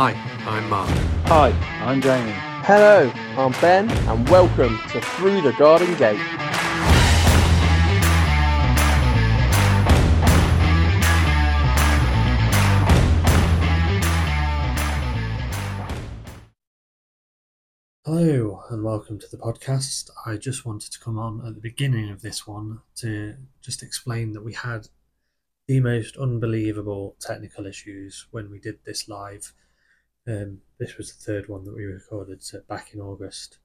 Hi, I'm Marc. Hi, I'm Jamie. Hello, I'm Ben, and welcome to Through the Garden Gate. Hello, and welcome to the podcast. I just wanted to come on at the beginning of this one to just explain that we had the most unbelievable technical issues when we did this live. Um, this was the third one that we recorded so back in August,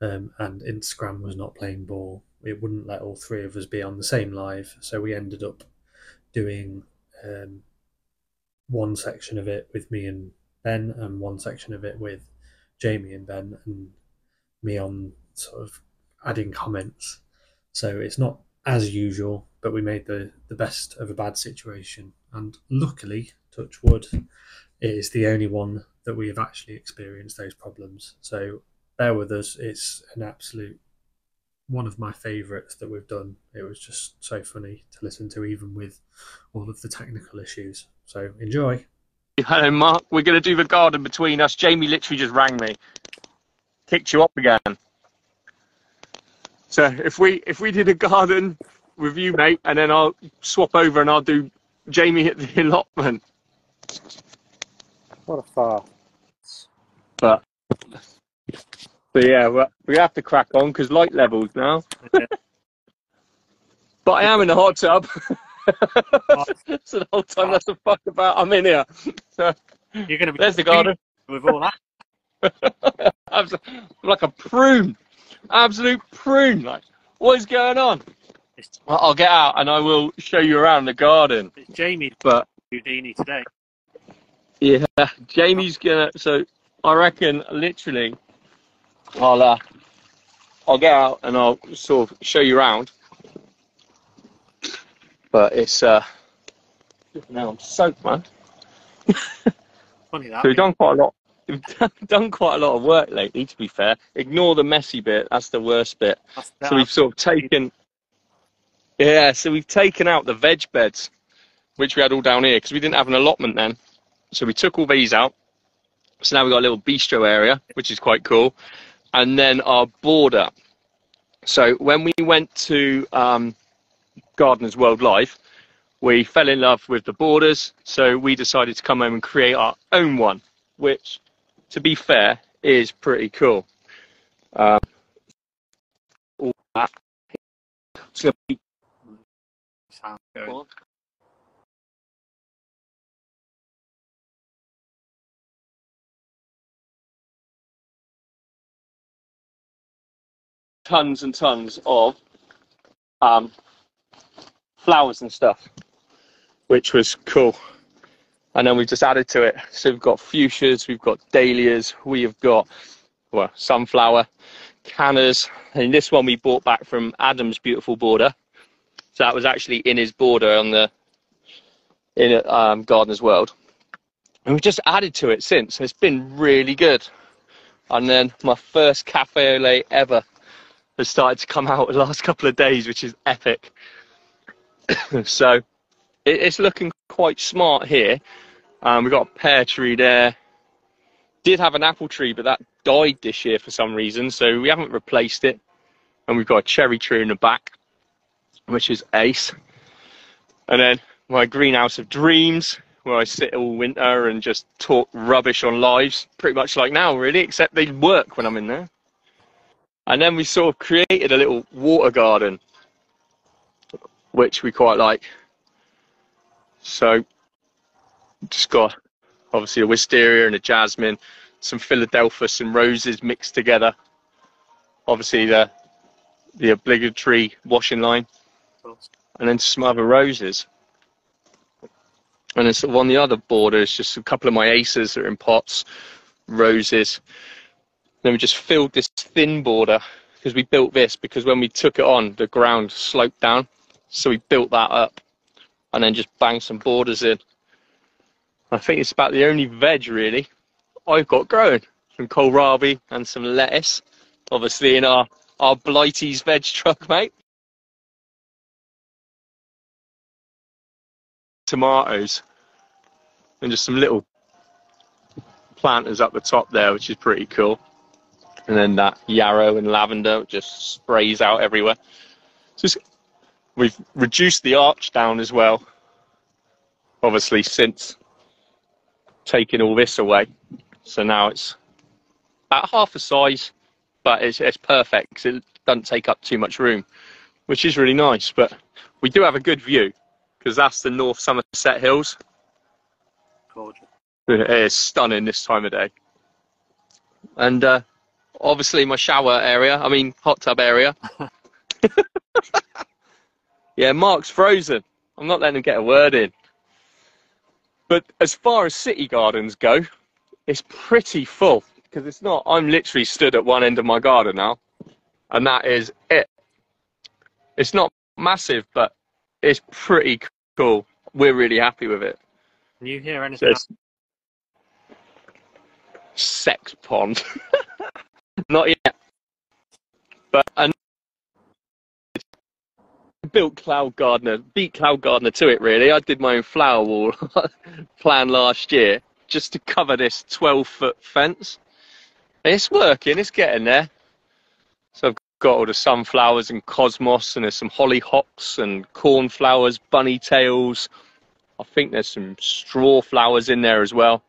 um, and Instagram was not playing ball. It wouldn't let all three of us be on the same live, so we ended up doing um, one section of it with me and Ben, and one section of it with Jamie and Ben, and me on sort of adding comments. So it's not as usual, but we made the, the best of a bad situation. And luckily, touch wood, is the only one that we have actually experienced those problems. So bear with us. It's an absolute one of my favourites that we've done. It was just so funny to listen to, even with all of the technical issues. So enjoy. Hello, Marc. We're going to do the garden between us. Jamie literally just rang me, kicked you up again. So if we if we did a garden with you, mate, and then I'll swap over and I'll do Jamie at the allotment. What a far. But so yeah, well, we have to crack on because light levels now. but I am in the hot tub. so the whole time that's the fuck about I'm in here. So You're going to be there's the garden. with all that. I'm like a prune, absolute prune. Like, what is going on? Well, I'll get out and I will show you around the garden. it's Jamie But Houdini today. Yeah, Jamie's gonna. So I reckon, literally, I'll uh, I'll get out and I'll sort of show you around. But it's uh, now I'm soaked, man. Funny that. So we've done quite a lot. We've done quite a lot of work lately. To be fair, ignore the messy bit. That's the worst bit. That's- So we've sort of taken, yeah. So we've taken out the veg beds, which we had all down here because we didn't have an allotment then. So we took all these out. So now we've got a little bistro area, which is quite cool, and then our border. So when we went to um, Gardeners World Live, we fell in love with the borders. So we decided to come home and create our own one, which, to be fair, is pretty cool. Um, all that. Tons and tons of um, flowers and stuff, which was cool. And then we've just added to it. So we've got fuchsias, we've got dahlias, we have got well sunflower, cannas, and this one we bought back from Adam's beautiful border. So that was actually in his border on the in um, Gardener's World, and we've just added to it since. It's been really good. And then my first cafe au lait ever has started to come out the last couple of days, which is epic. so it, it's looking quite smart here. Um, we've got a pear tree there. Did have an apple tree, but that died this year for some reason, so we haven't replaced it. And we've got a cherry tree in the back, which is ace. And then my greenhouse of dreams, where I sit all winter and just talk rubbish on lives, pretty much like now, really, except they work when I'm in there. And then we sort of created a little water garden, which we quite like. So, just got obviously a wisteria and a jasmine, some Philadelphus and roses mixed together. Obviously, the the obligatory washing line, and then some other roses. And then sort of on the other border is just a couple of my acers that are in pots, roses. Then we just filled this thin border because we built this because when we took it on, the ground sloped down. So we built that up and then just banged some borders in. I think it's about the only veg really I've got growing. Some kohlrabi and some lettuce. Obviously in our, our Blighty's veg truck, mate. Tomatoes and just some little planters up the top there, which is pretty cool. And then that yarrow and lavender just sprays out everywhere. So we've reduced the arch down as well, obviously, since taking all this away. So now it's about half the size, but it's, it's perfect 'cause it doesn't take up too much room, which is really nice. But we do have a good view because that's the North Somerset Hills. Gorgeous. It is stunning this time of day. And uh, obviously my shower area, I mean hot tub area. yeah, Marc's frozen. I'm not letting him get a word in. But as far as city gardens go, it's pretty full because it's not. I'm literally stood at one end of my garden now, and that is it. It's not massive, but it's pretty cool. We're really happy with it. Can you hear anything? it's sex pond. Not yet. But I built Cloud Gardener, beat Cloud Gardener to it really. I did my own flower wall plan last year just to cover this 12 foot fence. It's working, it's getting there. So I've got all the sunflowers and cosmos, and there's some hollyhocks and cornflowers, bunny tails. I think there's some straw flowers in there as well.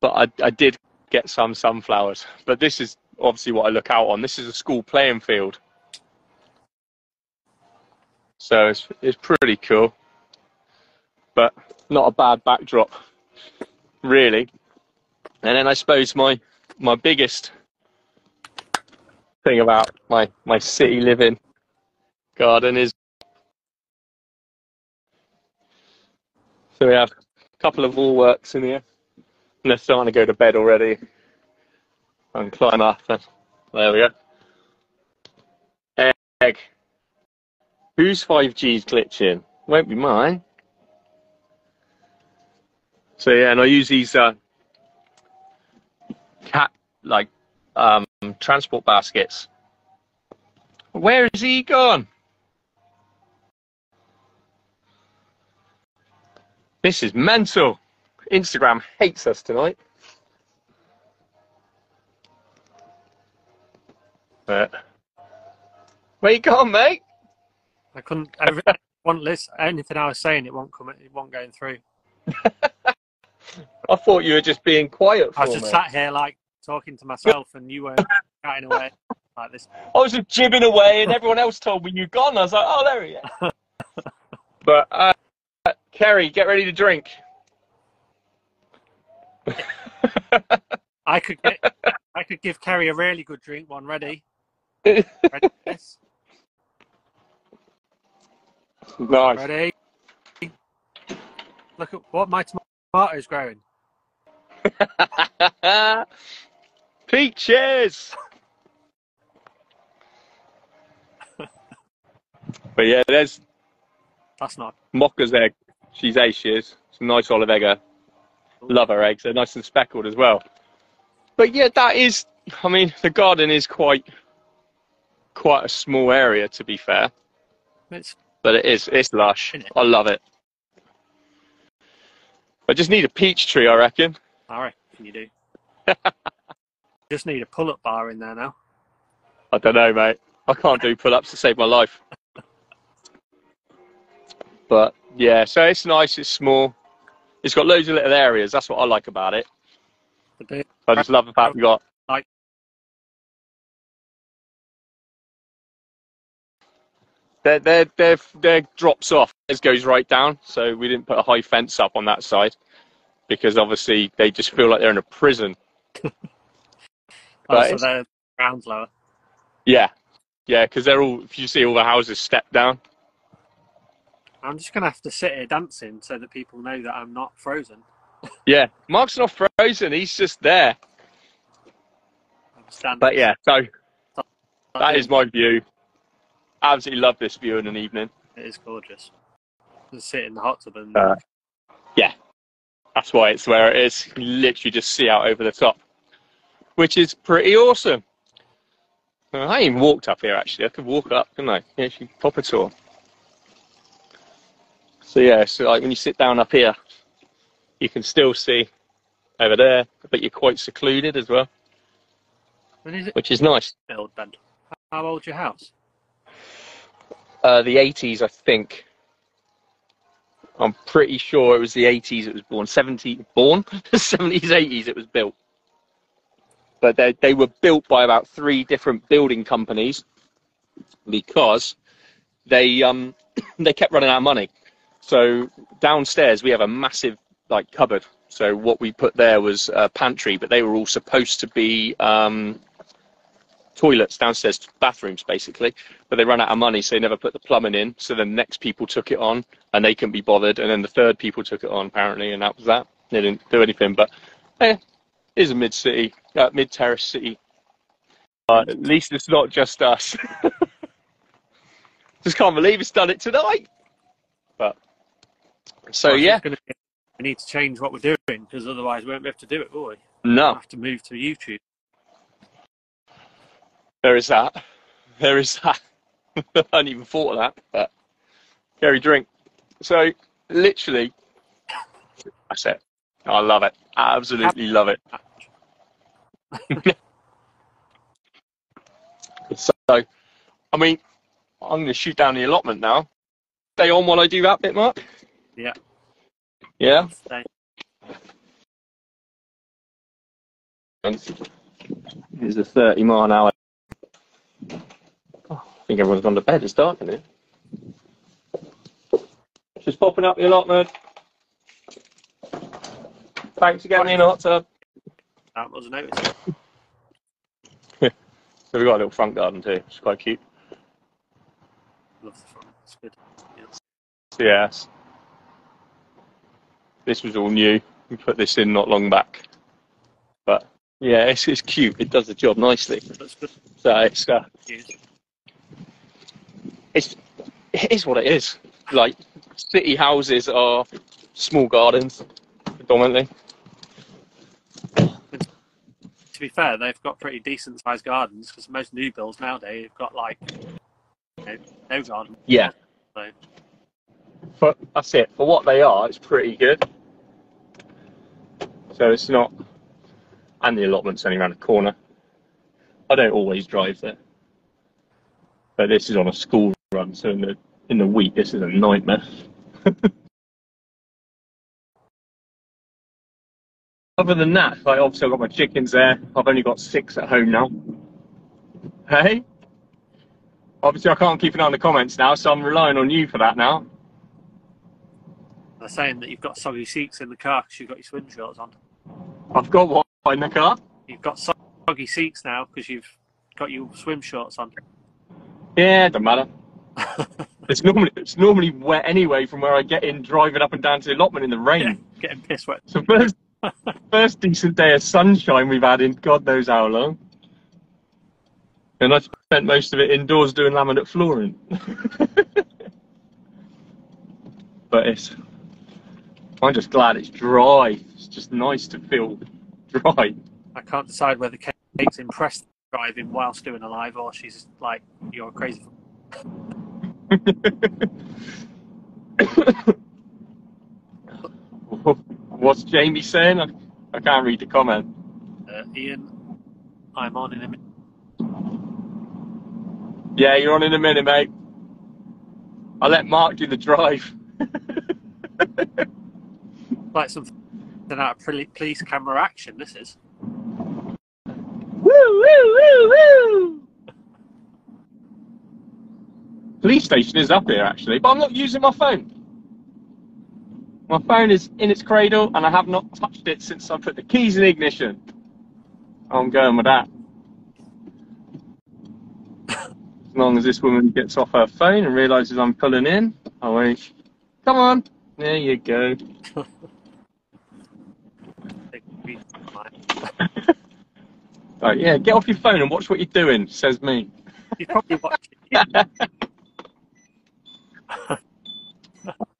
But I, I did get some sunflowers. But this is obviously what I look out on. This is a school playing field. So it's, it's pretty cool. But not a bad backdrop, really. And then I suppose my, my biggest thing about my, my city living garden is so we have a couple of woolworks in here. And they're starting to go to bed already. And climb up. And there we go. Egg. Whose 5G's glitching? Won't be mine. So yeah, and I use these uh, cat like um, transport baskets. Where is he gone? This is mental. Instagram hates us tonight. But where you gone, mate? I couldn't. Every, won't listen. Anything I was saying, it won't come. It won't going through. I thought you were just being quiet for I was just me. sat here like talking to myself, and you were chatting away like this. I was just jibbing away, and everyone else told me you'd gone. I was like, oh, there he is. but uh, Kerry, get ready to drink. I could get. I could give Kerry a really good drink. One ready. Ready? Yes. nice. Ready. Look at what my tomatoes growing. Peaches. but yeah, there's That's not. Mocca's egg. She's ace, she is. It's a nice olive egger. Love our eggs. They're nice and speckled as well. But yeah, that is. I mean, the garden is quite, quite a small area to be fair. It's But it is. It's lush. I love it. I just need a peach tree, I reckon. I reckon you do. Just need a pull-up bar in there now. I don't know, mate. I can't do pull-ups to save my life. But yeah, so it's nice. It's small. It's got loads of little areas. That's what I like about it. I just love the fact we got. Like- Their their their their drops off. Theirs goes right down. So we didn't put a high fence up on that side because obviously they just feel like they're in a prison. Oh, so it's- the ground's lower. Yeah, yeah, because they're all. If you see all the houses step down. I'm just gonna have to sit here dancing so that people know that I'm not frozen. Yeah, Marc's not frozen. He's just there. But yeah, so that is my view. Absolutely love this view in an evening. It is gorgeous. Just sit in the hot tub and Uh, That's why it's where it is. You literally just see out over the top, which is pretty awesome. I even walked up here actually. I could walk up, couldn't I? Yeah, actually pop a tour. So yeah, so like when you sit down up here, you can still see over there, but you're quite secluded as well, is it which is nice. built then? How old's your house? Uh, the 80s, I think. I'm pretty sure it was the 80s it was born. 70 born 70s, 80s it was built. But they they were built by about three different building companies because they um they kept running out of money. So downstairs we have a massive like cupboard. So what we put there was a pantry, but they were all supposed to be um, toilets downstairs, bathrooms basically. But they ran out of money, so they never put the plumbing in. So the next people took it on, and they couldn't be bothered. And then the third people took it on apparently, and that was that. They didn't do anything, but eh, it is a mid city, uh, mid terrace city. Uh, at least it's not just us. Just can't believe it's done it tonight. But so Well, yeah, be- we need to change what we're doing because otherwise we won't be able to do it, will we? no. We'll have to move to YouTube. There is that. There is that. I hadn't even thought of that, but Gary drink. So literally, that's it. I love it. Absolutely love it. so, I mean, I'm going to shoot down the allotment now. Stay on while I do that bit, Marc. Yeah. Yeah. Stay. Here's a 30 mile an hour. Oh, I think everyone's gone to bed. It's dark in here. Just popping up the allotment. Thanks for getting me in hot tub. That wasn't noticed. So we've got a little front garden too. It's quite cute. Love the front. It's good. Yes. This was all new. We put this in not long back. But yeah, it's, it's cute. It does the job nicely. So it's uh, it's it is what it is. Like city houses are small gardens predominantly. To be fair, they've got pretty decent sized gardens because most new builds nowadays have got like you know, no garden. Yeah. So For that's it. For what they are, it's pretty good. So it's not and the allotment's only around the corner. I don't always drive there. But this is on a school run, so in the in the week this is a nightmare. Other than that, like obviously I've got my chickens there. I've only got six at home now. Hey? Obviously I can't keep an eye on the comments now, so I'm relying on you for that now. they're saying that you've got soggy seats in the car because you've got your swim shorts on. I've got one in the car. You've got soggy seats now because you've got your swim shorts on. Yeah, it doesn't matter. it's normally it's normally wet anyway from where I get in driving up and down to the allotment in the rain. Getting piss wet. So first first decent day of sunshine we've had in God knows how long. And I spent most of it indoors doing laminate flooring. but it's I'm just glad it's dry. It's just nice to feel dry. I can't decide whether Kate's impressed driving whilst doing a live or she's like, you're crazy. What's Jamie saying? I, I can't read the comment. Uh, Ian, I'm on in a minute. Yeah, you're on in a minute, mate. I'll let Marc do the drive. Like something out of police camera action, this is. Woo, woo, woo, woo! Police station is up here, actually, but I'm not using my phone. My phone is in its cradle, and I have not touched it since I put the keys in the ignition. I'm going with that. As long as this woman gets off her phone and realizes I'm pulling in, I won't. Come on. There you go. Right, yeah, get off your phone and watch what you're doing, says me. You probably watched it.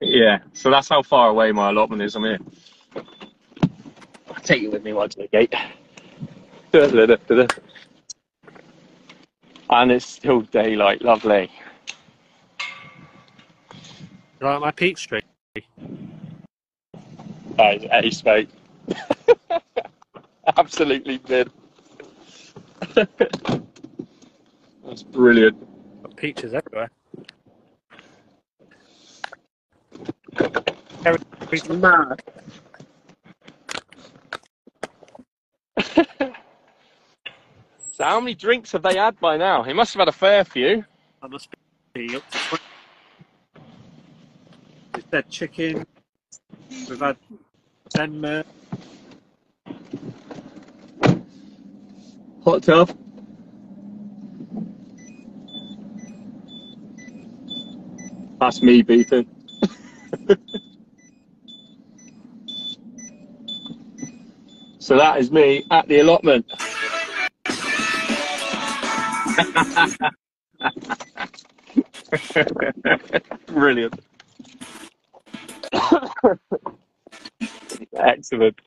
Yeah, so that's how far away my allotment is. I'm here. I'll take you with me while to the gate. And it's still daylight, lovely. You like my peak street? That is ace, mate. Absolutely mid. That's brilliant. Got peaches everywhere. Mad. so how many drinks have they had by now? He must have had a fair few. That must be up to 20. We've had chicken. We've had Denmer. Hot tub. That's me beaten. so that is me at the allotment. Brilliant. Excellent.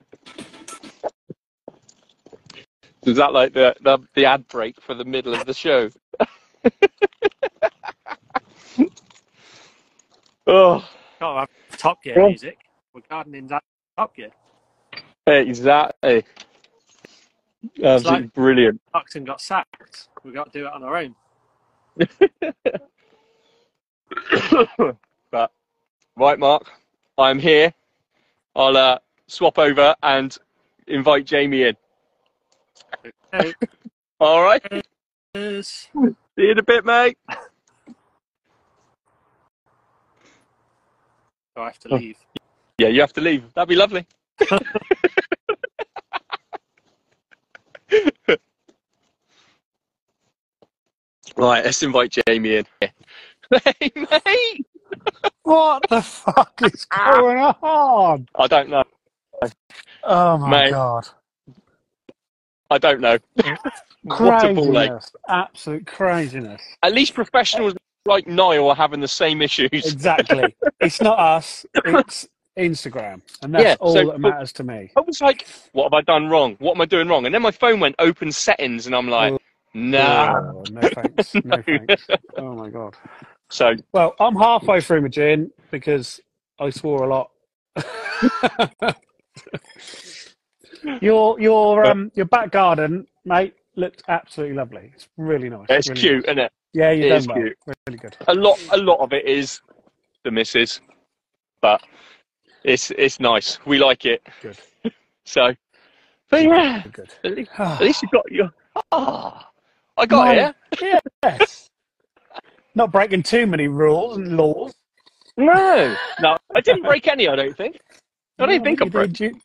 Is that like the, the the ad break for the middle of the show? oh, Can't have Top Gear music. We're gardening's at Top Gear. exactly. Absolutely like- brilliant. Buxton got sacked. We've got to do it on our own. but right, Marc, I'm here. I'll uh, swap over and invite Jamie in. Hey, All right. cheers. See you in a bit, mate. Do I have to oh. leave? Yeah, you have to leave. That'd be lovely. right, let's invite Jamie in. Hey, mate. What the fuck is ah. going on? I don't know. Oh my Mate. god. I don't know. what a ball ache. Absolute craziness. At least professionals like Niall are having the same issues. Exactly. it's not us, it's Instagram. And that's Yeah, all so- that matters to me. I was like, what have I done wrong? What am I doing wrong? And then my phone went open settings, and I'm like, oh, nah. Oh, no thanks. No thanks. Oh my god. So Well, I'm halfway through my gin because I swore a lot. Your your um your back garden, mate, looked absolutely lovely. It's really nice. it's really cute, nice. isn't it? Yeah, done well. cute. Really good. A lot, a lot of it is the missus, but it's it's nice. We like it. Good. So, but yeah, Good. at least, at least you got your. Ah, I got Mine- it. Yes. Not breaking too many rules and laws. No, no, I didn't break any. I don't think. I don't No, think I you broke. did. You,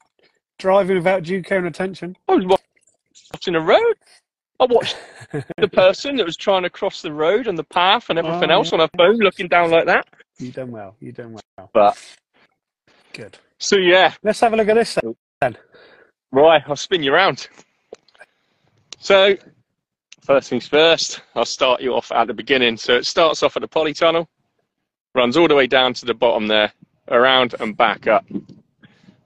driving without due care and attention. I was watching a road. I watched the person that was trying to cross the road and the path and everything Oh, else on her phone, looking down like that. You done well. You done well. But Good. so yeah, Let's have a look at this. Then. Right, I'll spin you around. So, first things first, I'll start you off at the beginning. So it starts off at the polytunnel, runs all the way down to the bottom there, around and back up.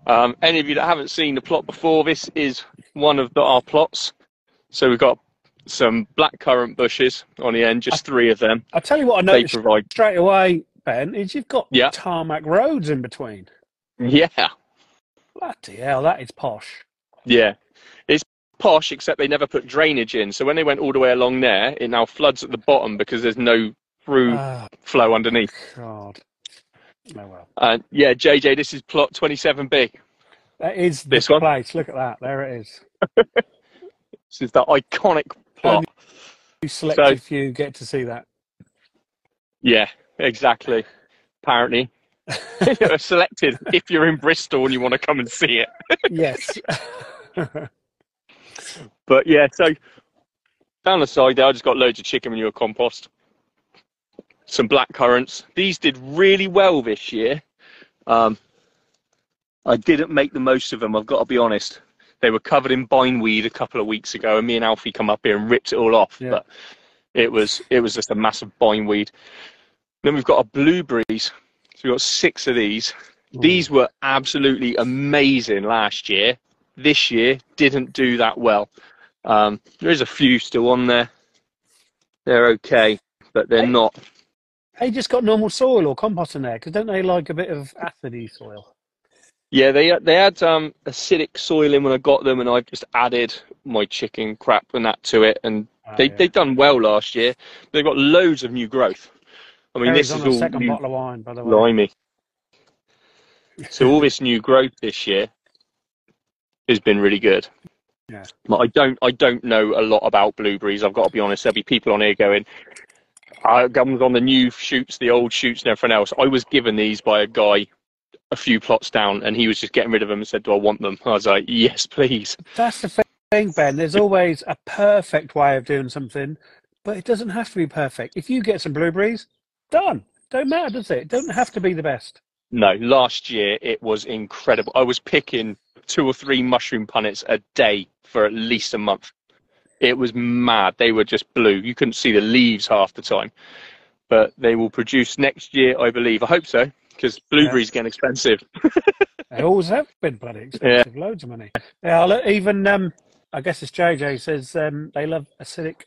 Um, any of you that haven't seen the plot before, this is one of the, our plots. So we've got some blackcurrant bushes on the end, just three of them. I'll tell you what I noticed provide, straight away, Ben, is you've got Yeah. tarmac roads in between. yeah, Bloody hell, that is posh. yeah. It's posh, except they never put drainage in. So when they went all the way along there, it now floods at the bottom because there's no through Oh, flow underneath. God. Oh, well. And yeah, JJ, this is plot 27B. That is the This one? place. Look at that. There it is. This is the iconic plot. You selected So- few get to see that. Yeah, exactly. Apparently. You're selected if you're in Bristol and you want to come and see it. yes. But yeah, so down the side there, I just got loads of chicken manure compost, some black currants. These did really well this year. Um, I didn't make the most of them, I've got to be honest. They were covered in bindweed a couple of weeks ago, and me and Alfie come up here and ripped it all off. Yeah. But it was it was just a massive bindweed. Then we've got our blueberries. So we've got six of these. These were absolutely amazing last year. This year didn't do that well. Um, there is a few still on there. They're okay, but they're not. They just got normal soil or compost in there because don't they like a bit of acidy soil? Yeah, they they had um, acidic soil in when I got them, and I've just added my chicken crap and that to it, and Oh, they yeah. they've done well last year. They've got loads of new growth. I mean, Harry's this is all second new bottle of wine, by the way. Blimey. So all this new growth this year has been really good. Yeah. But I don't I don't know a lot about blueberries. I've got to be honest. There'll be people on here going, I was on the new shoots, the old shoots, and everything else. I was given these by a guy a few plots down, and he was just getting rid of them and said, "Do I want them?" I was like, "Yes, please." That's the thing, Ben. There's always a perfect way of doing something, but it doesn't have to be perfect. If you get some blueberries, done. Don't matter, does it? It doesn't have to be the best. No, last year it was incredible. I was picking two or three mushroom punnets a day for at least a month. It was mad. They were just blue. You couldn't see the leaves half the time. But they will produce next year, I believe. I hope so, because blueberries getting expensive. They always have been bloody expensive, loads of money. Yeah, look, even um, I guess it's JJ says um, they love acidic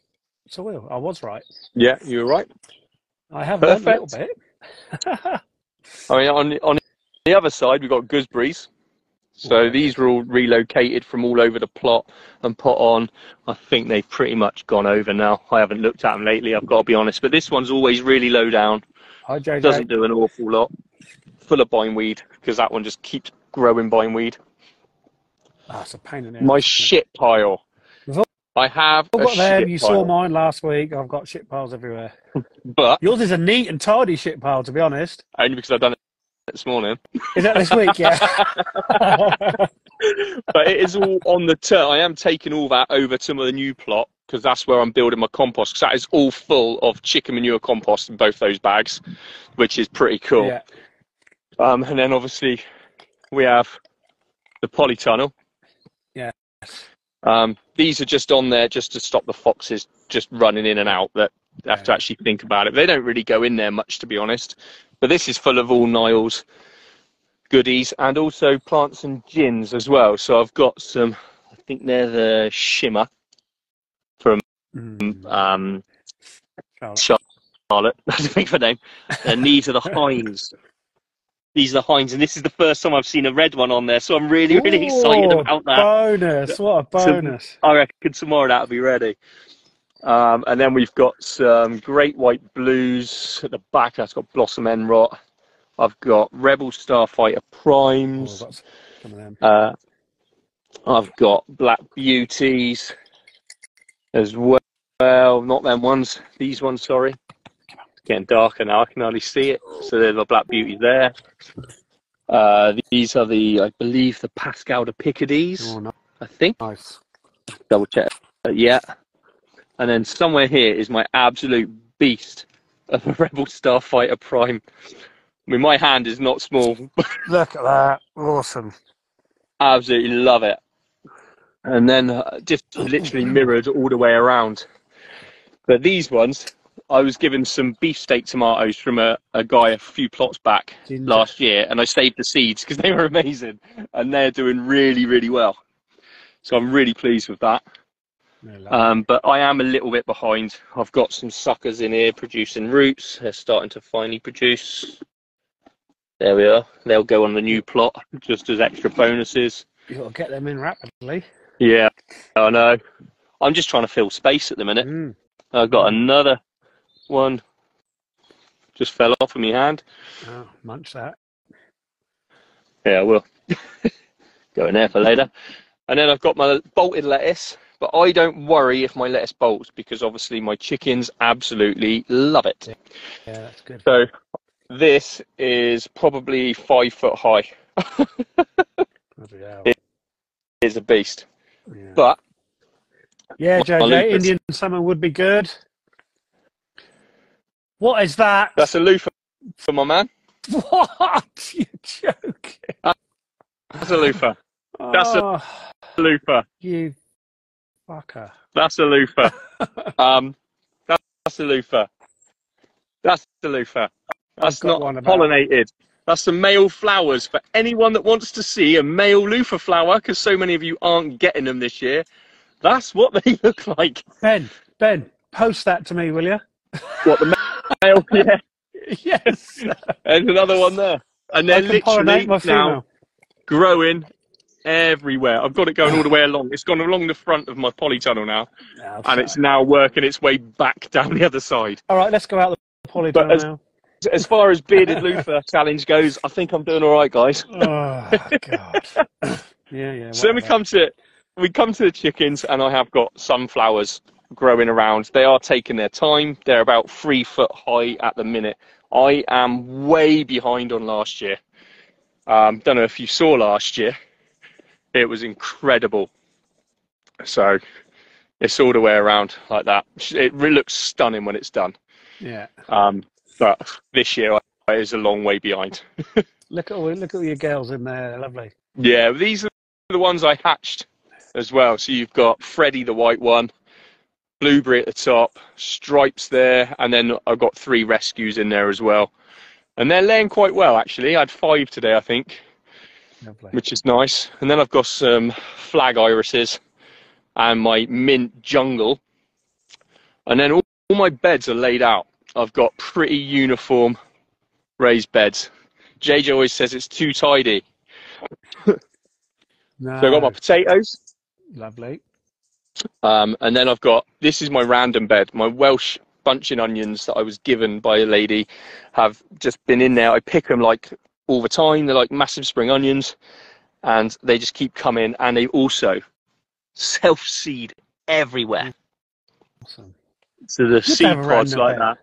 soil. I was right. Yeah, you were right. I have learned a little bit. I mean, on on the other side, we've got gooseberries. So these were all relocated from all over the plot and put on. I think they've pretty much gone over now. I haven't looked at them lately, I've got to be honest. But this one's always really low down. Hi, JJ. Doesn't do an awful lot. Full of bindweed because that one just keeps growing bindweed. Ah, it's a pain in the My ass, isn't shit pile. I have I've got them. You pile, saw mine last week. I've got shit piles everywhere. but Yours is a neat and tidy shit pile, to be honest. only because I've done it this morning. Is that this week? Yeah. but it is all on the turn. I am taking all that over to the new plot because that's where I'm building my compost. Because that is all full of chicken manure compost in both those bags, which is pretty cool. Yeah. Um, and then obviously we have the polytunnel. Yes. Um, these are just on there just to stop the foxes just running in and out that have to actually think about it. They don't really go in there much, to be honest. But this is full of all Niles goodies and also plants and gins as well. So I've got some, I think they're the Shimmer, Mm. um, Charlotte. Charlotte, that's a big a name. And these are the Heinz. These are the Heinz, and this is the first time I've seen a red one on there. So I'm really, really excited about that. Bonus. What a So- bonus. I reckon tomorrow that'll be ready. Um, and then we've got some great white blues at the back. That's got Blossom End Rot. I've got Rebel Starfighter Oh, Primes. that's some of them. Uh, I've got Black Beauties as well. Well, Not them ones. These ones, sorry. It's getting darker now. I can hardly see it. So there's the Black Beauty there. Uh, these are the, I believe, the Pascal de Picardis. Oh, no- I think nice. double check. Uh, yeah. And then somewhere here is my absolute beast of a Rebel Starfighter Prime. I mean, my hand is not small. Look at that. Awesome. absolutely love it. And then uh, just literally mirrored all the way around. But these ones, I was given some beefsteak tomatoes from a, a guy a few plots back Ginger. last year, and I saved the seeds because they were amazing, and they're doing really, really well. So I'm really pleased with that. Um, but I am a little bit behind. I've got some suckers in here producing roots. They're starting to finally produce. There we are. They'll go on the new plot just as extra bonuses. You've got to get them in rapidly. Yeah, I know. I'm just trying to fill space at the minute. Mm. I've got another one. Just fell off of my hand. Oh, munch that. Yeah, I will. go in there for later. And then I've got my bolted lettuce. But I don't worry if my lettuce bolts because obviously my chickens absolutely love it. Yeah, that's good. So this is probably five foot high. Hell. It's a beast. Yeah, But yeah JJ. Indian summer would be good. What is that? that's a loofah for my man. What? You're joking? That's a loofah. That's a- oh, Loofah. you fucker. That's a loofah. um, that's, that's a loofah. That's a loofah. That's not pollinated. That's the male flowers for anyone that wants to see a male loofah flower, because so many of you aren't getting them this year. That's what they look like. Ben, Ben, post that to me, will you? What the male? Yeah. yes. There's another one there. And they're literally now growing everywhere. I've got it going all the way along. It's gone along the front of my polytunnel now, Oh, and it's now working its way back down the other side. All right, let's go out the polytunnel as- now. As far as bearded loofah challenge goes, I think I'm doing all right, guys. Oh God. yeah, yeah. So then we come to we come to the chickens, and I have got sunflowers growing around. They are taking their time. They're about three foot high at the minute. I am way behind on last year. Um, don't know if you saw last year. It was incredible. So it's all the way around like that. It really looks stunning when it's done. Yeah. Um, but this year I is a long way behind. Look at all, look at all your girls in there. Lovely. Yeah, these are the ones I hatched as well. So you've got Freddie the white one, Blueberry at the top, Stripes there, and then I've got three rescues in there as well. And they're laying quite well, actually. I had five today, I think, Lovely. which is nice. And then I've got some flag irises and my mint jungle. And then all, all my beds are laid out. I've got pretty uniform raised beds. JJ always says it's too tidy. No. So I've got my potatoes, Lovely. Um, and then I've got this is my random bed. My Welsh bunching onions that I was given by a lady have just been in there. I pick them like all the time. They're like massive spring onions, and they just keep coming. And they also self seed everywhere. Awesome. So the seed pods like bed. that.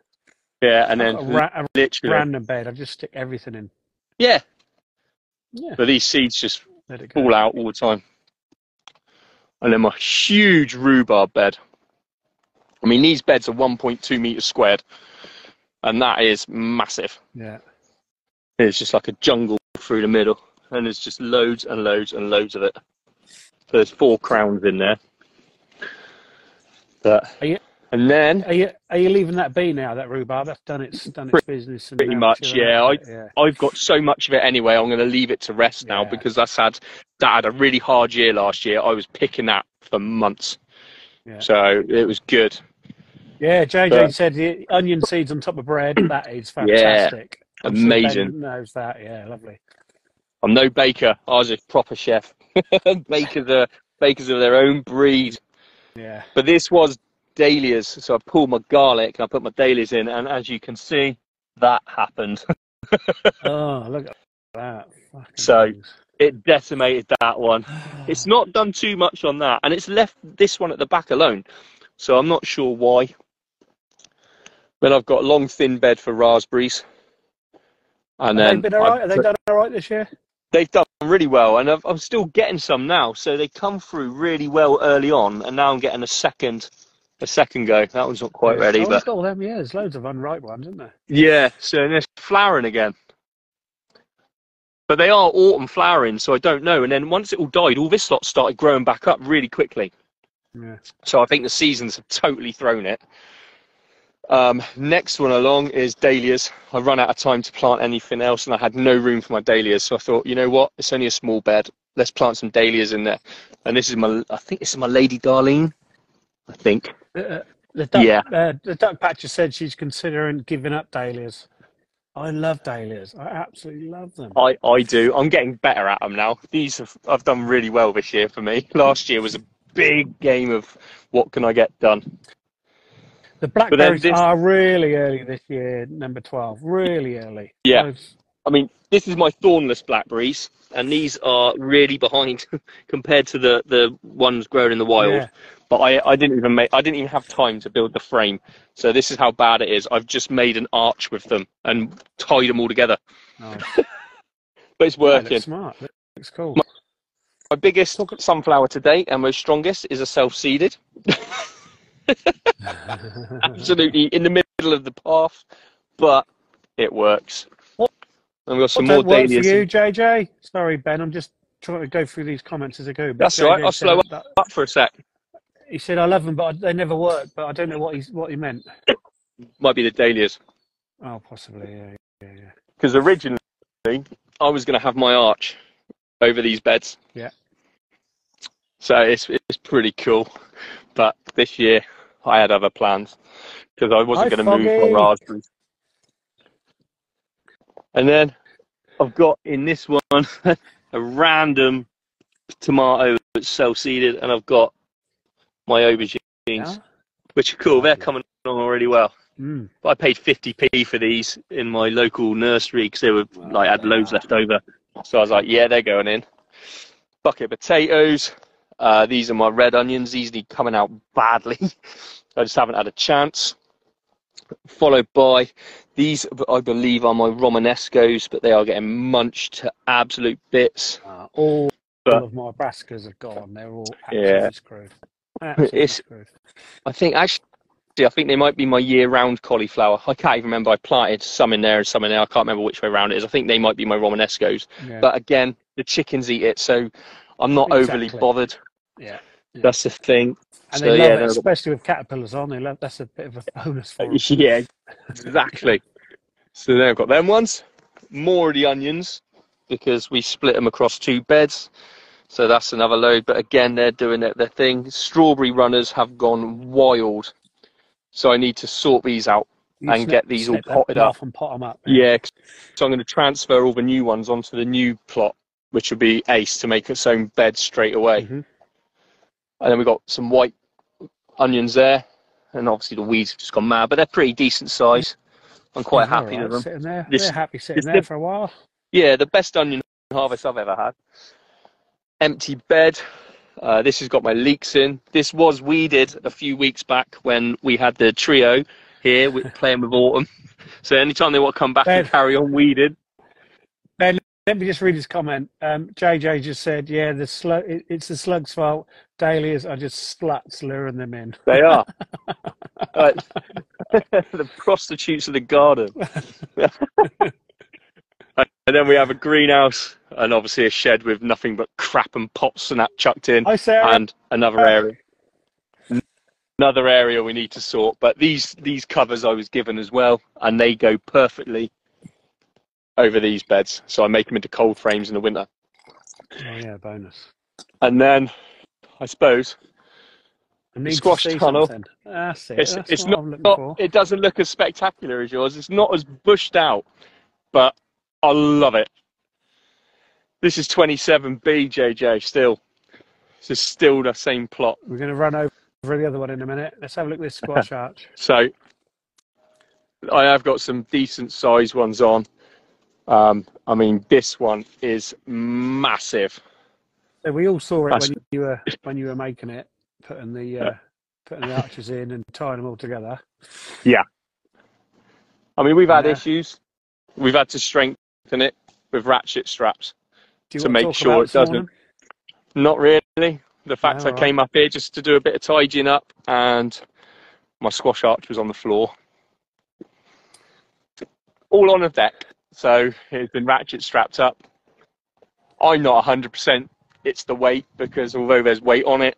Yeah, and then a, ra- a literally, random bed. I just stick everything in. yeah. Yeah. But these seeds just fall out all the time. And then my huge rhubarb bed. I mean, these beds are 1.2 meters squared, and that is massive. Yeah. It's just like a jungle through the middle, and there's just loads and loads and loads of it. So there's four crowns in there. But, Are you- and then Are you are you leaving that be now? That rhubarb that's done its done its business. And pretty much, yeah. out? yeah. I've got so much of it anyway. I'm going to leave it to rest now Yeah. because that's had that had a really hard year last year. I was picking that for months, Yeah. so it was good. Yeah, JJ But- said the onion seeds on top of bread. That is fantastic. I'm sure Amazing. knows that. Yeah, lovely. I'm no baker. I was a proper chef. bakers are bakers of their own breed. Yeah. But this was dahlias, so I pulled my garlic and I put my dahlias in, and as you can see, that happened. Oh, look at that. Fucking So- things. it decimated that one. It's not done too much on that, and it's left this one at the back alone. So I'm not sure why. Then I've got a long thin bed for raspberries, and Have then they been all right? I've they done all right this year? they've done really well, and I've, I'm still getting some now. So they come through really well early on, and now I'm getting a second, a second go. That one's not quite Yeah. ready, Oh, but got all them. Yeah, there's loads of unripe ones, isn't there? yeah. So they're flowering again, but they are autumn flowering, so I don't know. And then once it all died, all this lot started growing back up really quickly. Yeah. So I think the seasons have totally thrown it. Um, next one along is dahlias. I run out of time to plant anything else, and I had no room for my dahlias. So I thought, you know what? It's only a small bed. Let's plant some dahlias in there. And this is my, I think this is my Lady Darlene. I think. Uh, the duck, Yeah. uh, the duck patcher said she's considering giving up dahlias. I love dahlias. I absolutely love them. I, I do. I'm getting better at them now. These have I've done really well this year for me. Last year was a big game of what can I get done. The blackberries this- are really early this year, number 12. Really early. Yeah. Those- I mean, this is my thornless blackberries, and these are really behind compared to the, the ones grown in the wild. Yeah. But I, I didn't even make I didn't even have time to build the frame. So this is how bad it is. I've just made an arch with them and tied them all together. Nice. But it's it working. looks smart. Looks cool. My biggest sunflower to date and most strongest is a self-seeded. Absolutely in the middle of the path, but it works. What- And we've got some What more work for you, JJ? Sorry, Ben. I'm just trying to go through these comments as I go. but That's all right, JJ I'll slow that- Up for a sec. He said, "I love them, but they never work." But I don't know what he's what he meant. Might be the dahlias. Oh, possibly. Yeah, yeah, yeah. because originally I was going to have my arch over these beds. Yeah. So it's it's pretty cool, but this year I had other plans because I wasn't going to move Foggy. my raspberries. And then I've got in this one a random tomato that's self-seeded, and I've got my aubergines, Yeah? which are cool. They're coming along really well. Mm. I paid 50p for these in my local nursery because they were like had loads left over. So I was like, yeah, they're going in. Bucket of potatoes. Uh, these are my red onions. These need coming out badly. I just haven't had a chance. Followed by these, I believe, are my Romanescos, but they are getting munched to absolute bits. Uh, all, But- of my brassicas have gone. They're all Yeah. absolutely screwed. Absolutely It's- screwed. I think actually, I think they might be my year-round cauliflower. I can't even remember. I planted some in there and some in there. I can't remember which way around it is. I think they might be my Romanescos. Yeah. But again, the chickens eat it, so I'm not overly bothered. yeah. Yeah. That's the thing. And so, they love yeah, it, especially with caterpillars on. They love that's a bit of a bonus for 'em. Yeah, exactly. so then I've got them ones. More of the onions because we split them across two beds. So that's another load. But again, they're doing their, their thing. Strawberry runners have gone wild. So I need to sort these out. You and snip- get these all potted up. off and pot them up. Yeah. So I'm going to transfer all the new ones onto the new plot, which would be ace to make its own bed straight away. Mhm. And then we've got some white onions there. And obviously the weeds have just gone mad, but they're pretty decent size. I'm quite happy right, with them. Sitting there. This- They're happy sitting there dip- for a while. Yeah, the best onion harvest I've ever had. Empty bed. Uh, this has got my leeks in. This was weeded a few weeks back when we had the trio here with, playing with autumn. So anytime they want to come back and carry on weeded, Let me just read his comment. Um, JJ just said, "Yeah, the slug. It, it's the slug's fault. Dahlias are just sluts luring them in." They are. The prostitutes of the garden. and then we have a greenhouse and obviously a shed with nothing but crap and pots and that chucked in Hi, Sarah. and another area. Another area we need to sort. But these these covers I was given as well and they go perfectly over these beds. So I make them into cold frames in the winter. oh yeah, bonus. And then I suppose I need squash tunnel. That's it. It's, That's it's not, not- it doesn't look as spectacular as yours. It's not as bushed out, but I love it. This is 27B, JJ, still. This is still the same plot. We're going to run over the other one in a minute. Let's have a look at this squash arch. So I have got some decent size ones on. Um, I mean, this one is massive. So we all saw it That's- when you were when you were making it, putting the uh, putting the arches in and tying them all together. Yeah. I mean, we've had Yeah. issues. We've had to strengthen it with ratchet straps. Do To make sure it doesn't- morning? Not really. The fact I right. came up here just to do a bit of tidying up and my squash arch was on the floor. All on a deck. So it's been ratchet strapped up. I'm not 100% it's the weight because although there's weight on it,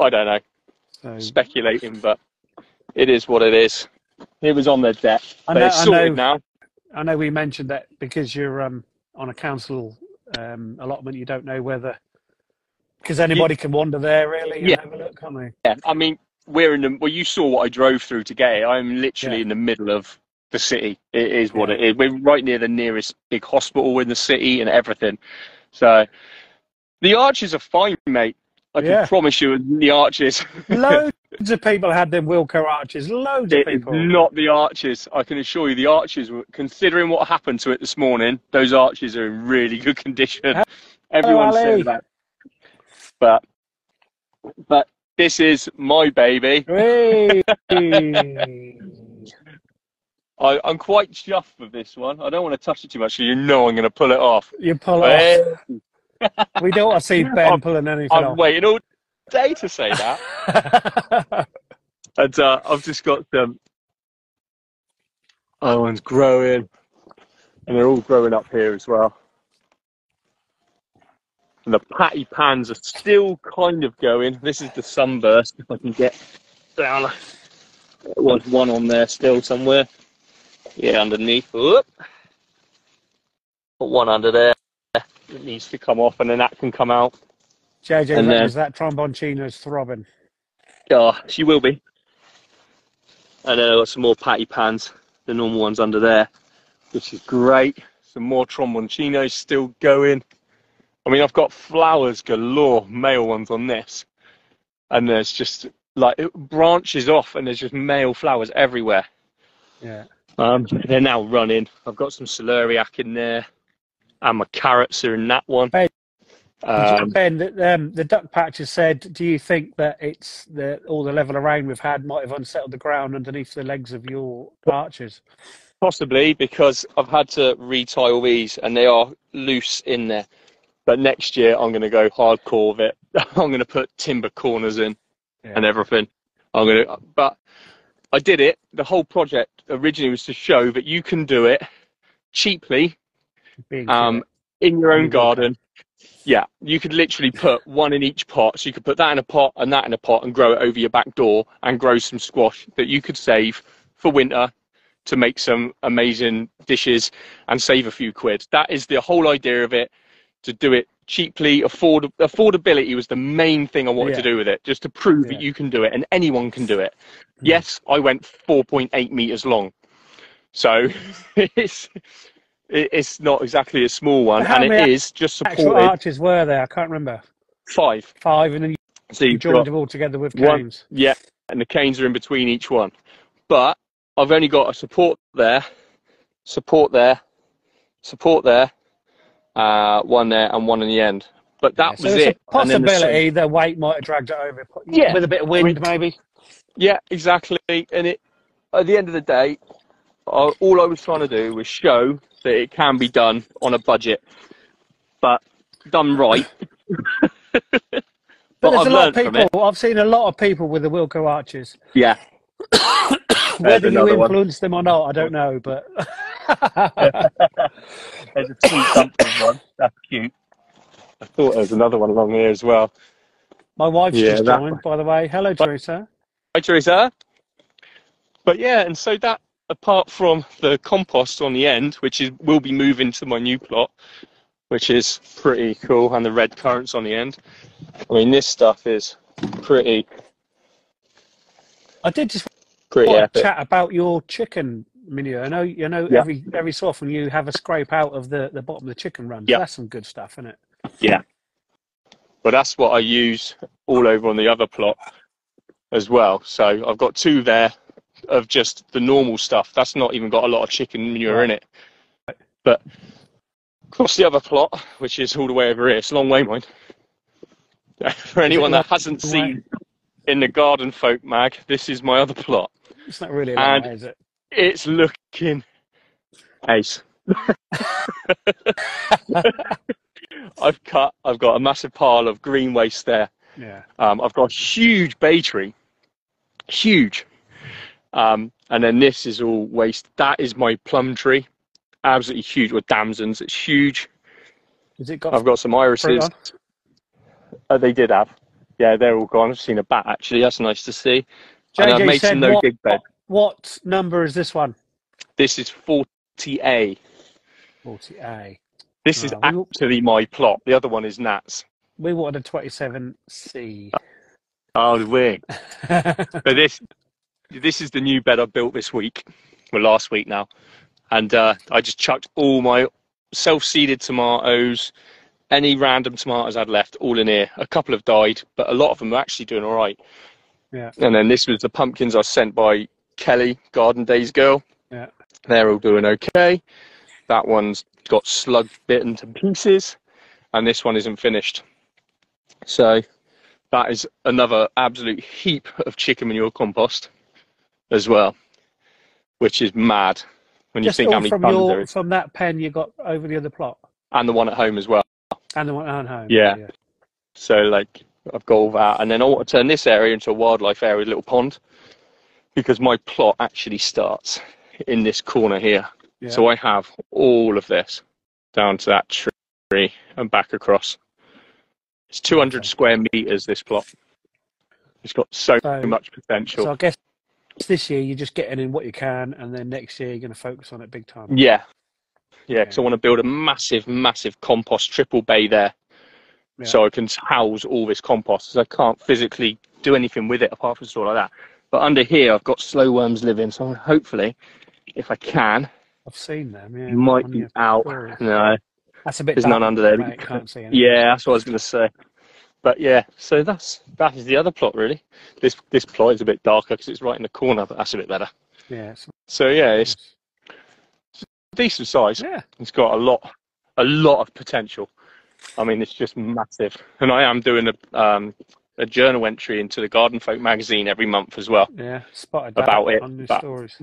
I don't know, So, speculating, but it is what it is. It was on the deck, I know, it's I sorted know, now. I know. We mentioned that because you're um, on a council um, allotment, you don't know whether because anybody can wander there really and Yeah. have a look, can't they? Yeah, I mean, we're in the. Well, you saw what I drove through to get it. I'm literally Yeah. in the middle of the city. It is what Yeah. it is. We're right near the nearest big hospital in the city and everything. So the arches are fine, mate. I can promise you, the arches. Loads of people had them Wilko arches. Loads of people. not the arches. I can assure you, the arches. were- Considering what happened to it this morning, those arches are in really good condition. Hello, Everyone oh, Ali. said that. But, but this is my baby. Hey. I, I'm quite chuffed with this one. I don't want to touch it too much, so you know I'm going to pull it off. you pull it off. We don't want to see Ben I'm- pulling anything I'm off. waiting all day to say that. and uh, I've just got some. Oh, one's growing, and they're all growing up here as well. And the patty pans are still kind of going. This is the sunburst. If I can get down, there was one on there still somewhere. Yeah, underneath. Whoop. Got one under there. It needs to come off, and then that can come out. JJ And reckons that tromboncino's throbbing. Yeah, she will be. And then I've got some more patty pans, the normal ones under there, which is great. some more Tromboncinos still going. I mean, I've got flowers galore, male ones on this, and there's just like it branches off, and there's just male flowers everywhere. Yeah. Um, they're now running. I've got some celeriac in there, and my carrots are in that one. Hey. Um, ben, the, um, the duck patch has said, do you think that it's the all the level of rain we've had might have unsettled the ground underneath the legs of your archers? Possibly because I've had to retie all these and they are loose in there. But next year I'm going to go hardcore with it. I'm going to put timber corners in Yeah. and everything. I'm going to, but I did it. The whole project originally was to show that you can do it cheaply um, in your own garden. Yeah, you could literally put one in each pot. So you could put that in a pot and that in a pot and grow it over your back door and grow some squash that you could save for winter to make some amazing dishes and save a few quid. That is the whole idea of it. To do it cheaply, afford affordability was the main thing I wanted Yeah. to do with it, just to prove Yeah. that you can do it and anyone can do it. Mm. Yes, I went 4.8 meters long, so it's it's not exactly a small one, How and it is just supported archers were there? I can't remember. five. Five, and then you So you've joined them all together with one- canes. yeah, and the canes are in between each one. But I've only got a support there, support there, support there, uh, one there, and one in the end. But that so was it's it. a then the possibility the weight might have dragged it over. Yeah. With a bit of wind, maybe. Yeah, exactly. And it, at the end of the day, uh, all I was trying to do was show that it can be done on a budget, but done right. But there's I've a lot of people. I've seen a lot of people with the Wilko archers. Yeah. Whether you another one. influenced them or not, I don't know. But There's a two something one. That's cute. I thought there was another one along here as well. my wife's Yeah, just that joined, by the way. Hello, Teresa. Hi, Teresa. But yeah, and so that apart from the compost on the end, which is will be moving to my new plot, which is pretty cool, and the red currants on the end. I mean, this stuff is pretty I did just pretty to epic. chat about your chicken manure. I know, you know, Yeah. every every so often you have a scrape out of the, the bottom of the chicken run. Yeah. That's some good stuff, isn't it? Yeah. But that's what I use all over on the other plot as well. So I've got two there of just the normal stuff. That's not even got a lot of chicken manure in it. But across the other plot, which is all the way over here, it's a long way, mind. For anyone that hasn't seen in the Garden Folk mag, this is my other plot. It's not really a long is it? It's looking ace. I've cut. I've got a massive pile of green waste there. Yeah. Um, I've got a huge bay tree, huge. Um, and then this is all waste. That is my plum tree, absolutely huge with damsons. It's huge. Has it got I've got some irises. on? Uh, they did have. Yeah, they're all gone. I've seen a bat actually. That's nice to see. And I've JJ made said some no what, dig bed. what number is this one? This is 40A. 40A. This is Oh, we- actually my plot. The other one is Nat's. We wanted a 27C. Oh, the wing. But this, this is the new bed I built this week, well, last week now, and uh, I just chucked all my self-seeded tomatoes, any random tomatoes I'd left, all in here. A couple have died, but a lot of them are actually doing all right. Yeah. And then this was the pumpkins I sent by Kelly, Garden Days girl. Yeah. They're all doing okay. That one's got slug bitten to pieces, and this one isn't finished. So that is another absolute heap of chicken manure compost as well, which is mad when you Just think how many from tons your is, from that pen you got over the other plot and the one at home as well. and the one at home. Yeah. So like I've got all that, and then I want to turn this area into a wildlife area, a little pond, because my plot actually starts in this corner here. Yeah. So I have all of this down to that tree and back across. It's 200 Okay. square meters. This plot. It's got so, So- much potential. So I guess this year you're just getting in what you can, and then next year you're going to focus on it big time. Yeah. Yeah, because Yeah. I want to build a massive, massive compost triple bay there. Yeah. So I can house all this compost. 'cause I can't physically do anything with it apart from store like that. But under here, I've got slow worms living. So hopefully, if I can, I've seen them. Yeah, might be out. stories. No, That's a bit. there's none under there. mate, Can't see. Yeah, that's what I was going to say. But yeah, so that's that is the other plot really. This this plot is a bit darker because it's right in the corner, but that's a bit better. Yeah. So yeah, it's decent size. yeah. It's got a lot, a lot of potential. I mean, it's just massive. And I am doing a um, a journal entry into the Garden Folk magazine every month as well. Yeah. Spotted About it, on but- stories.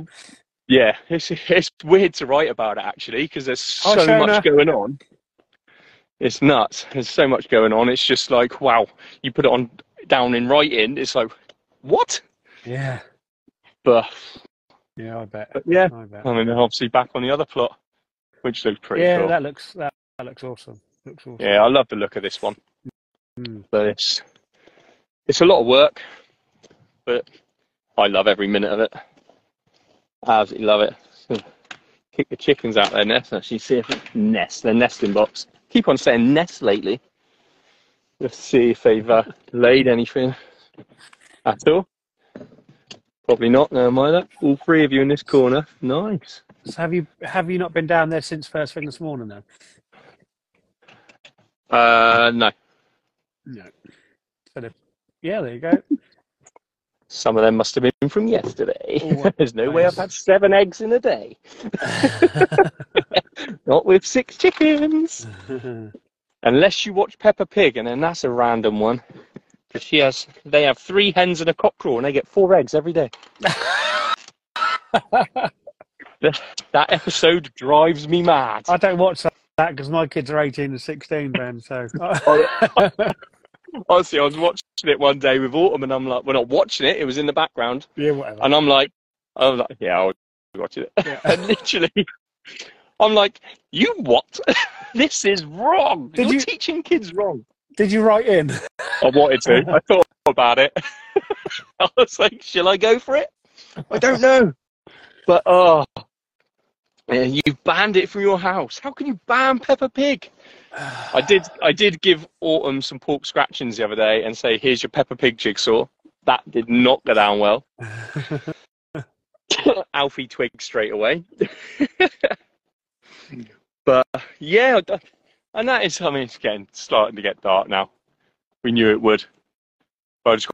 Yeah, it's it's weird to write about it actually because there's Oh, so much going on. It's nuts. There's so much going on. It's just like wow. You put it on down in writing. It's like what? Yeah. But, Yeah. I bet. yeah, I bet. I mean, obviously back on the other plot, which looks pretty yeah, cool. that looks that, that looks awesome. Looks awesome. Yeah, I love the look of this one. Mm. but it's it's a lot of work, but I love every minute of it. I absolutely love it. So, kick the chickens out their nest. Actually, see if it nest their nesting box. Keep on saying nest lately. Let's see if they've uh, laid anything at all. Probably not. No, mind that. All three of you in this corner. Nice. So have you have you not been down there since first thing this morning then? Uh, no. No. So the, yeah, there you go. Some of them must have been from yesterday. Oh, There's no way I've had seven eggs in a day. Not with six chickens. Unless you watch Peppa Pig, and then that's a random one. Because she has, they have three hens and a cockerel, and they get four eggs every day. That episode drives me mad. I don't watch that because my kids are 18 and 16, Ben. So oh, Honestly, I was watching it one day with Autumn, and I'm like, we're not watching it. It was in the background, yeah, whatever. and I'm like, I was like, yeah, I'll watch it. Yeah. and literally, I'm like, you what? this is wrong. Did You're you- teaching kids wrong. Did you write in? I wanted to. I thought about it. I was like, shall I go for it? I don't know. But oh, yeah, you banned it from your house. How can you ban Peppa Pig? I did. I did give Autumn some pork scratchings the other day and say, "Here's your Peppa Pig jigsaw." That did not go down well. Alfie twigged straight away. but yeah, and that is. I mean, it's getting starting to get dark now. We knew it would.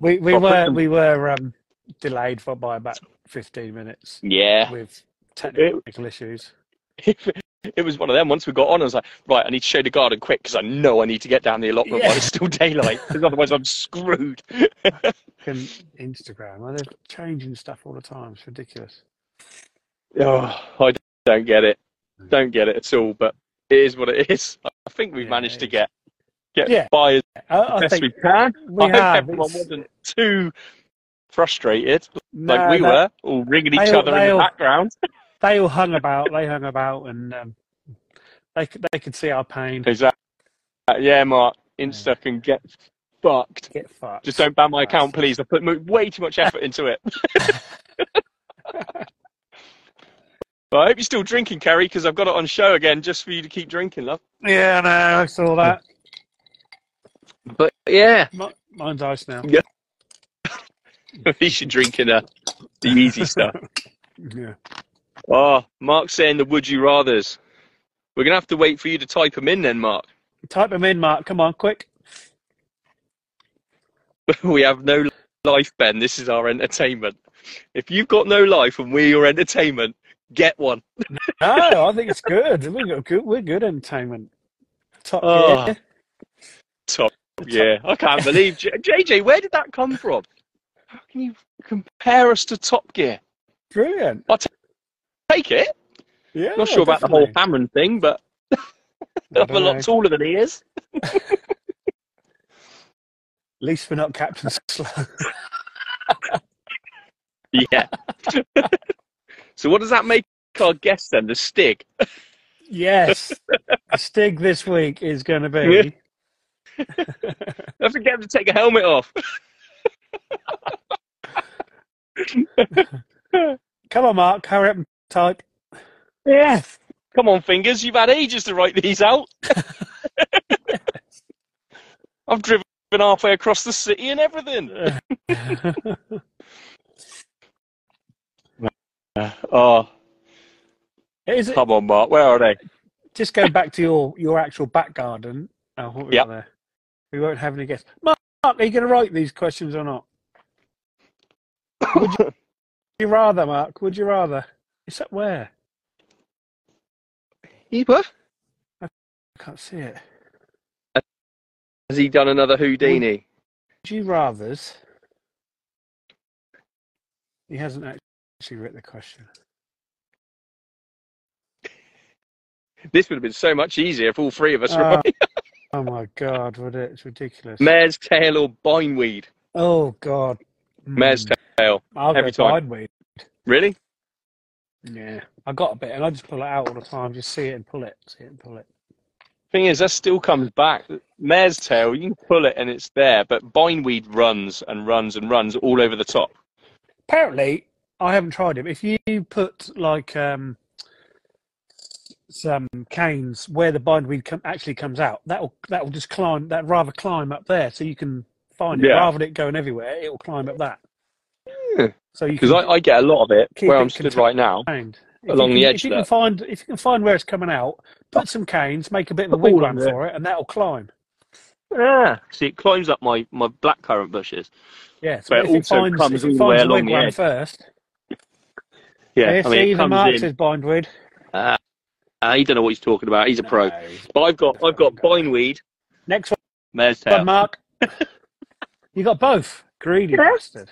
We we were we were um, delayed for by about 15 minutes yeah. with technical issues. it was one of them. Once we got on, I was like, right, I need to show the garden quick because I know I need to get down the allotment Yeah. while it's still daylight, because otherwise I'm screwed. Instagram, well, they're changing stuff all the time. It's ridiculous. oh, I don't get it. Don't get it at all. But it is what it is. I think we've Yeah, managed to get get Yeah. by as I, I best think we can. we I hope have. everyone It's- wasn't too frustrated no, like we they- were, all ringing each they- other in they the all- background. They all hung about. They hung about, and um, they could they could see our pain. Exactly. Yeah, Mark. Insta can get fucked. Get fucked. Just don't ban my account, please. I put way too much effort into it. Well, I hope you're still drinking, Kerry, because I've got it on show again just for you to keep drinking, love. Yeah, no, I saw that. But yeah, Mi- Mine's ice now. at should drink in drinking uh, the easy stuff. Yeah. Oh, Mark's saying the would you rather's. We're going to have to wait for you to type them in then, Mark. Type them in, Mark. Come on, quick. we have no life, Ben. This is our entertainment. If you've got no life and we're your entertainment, get one. No, I think it's good. We've got good. We're good entertainment. Top Oh. Top, top- yeah. I can't believe. J- JJ, where did that come from? How can you compare us to Top Gear? Brilliant. Take it. Yeah. Not sure about the whole definitely. Cameron thing, but I I'm a lot taller than he is. At least we're not Captain Slow. Yeah. so what does that make our guest then? The Stig. yes. The Stig this week is going to be. Don't forget to take a helmet off. Come on, Mark. Hurry up and type. Yeah. Come on, fingers. You've had ages to write these out. I've driven halfway across the city and everything. oh. Is it, Come on, Mark. Where are they? just go back to your, your actual back garden. Oh, what we Yep. there? We won't have any guests. Mark, are you going to write these questions or not? Would you, would you rather, Mark? Would you rather? It's up where? He what? I can't see it. Has he done another Houdini? Would you rather's? He hasn't actually written the question. This would have been so much easier if all three of us were uh, Oh, my God, would it? It's ridiculous. Mare's tail or bindweed? Oh God. Mare's Hmm. tail. I'll every time. bindweed. Really? Yeah, I got a bit, and I just pull it out all the time. Just see it and pull it, see it and pull it. Thing is, that still comes back. Mare's tail, you can pull it and it's there, but bindweed runs and runs and runs all over the top. Apparently, I haven't tried it. If you put like um, some um, canes where the bindweed com- actually comes out, that'll that'll just climb. That rather climb up there, so you can find it Yeah. rather than it going everywhere. It'll climb up that. Yeah. So you Because I, I get a lot of it where it I'm stood right now. if along you the can, edge If you can find if you can find where it's coming out, put some canes, make a bit of a all wigwam for it, and that'll climb. Yeah. See, it climbs up my, my blackcurrant bushes. Yeah, so But it also finds, comes all the way along the edge. first, Yeah. I mean, see it comes in. says bindweed. Uh, he don't know what he's talking about. He's a pro. No, he's- But I've got I've got bindweed, Next mare's one, tail. Mark. you got both. Greedy bastard.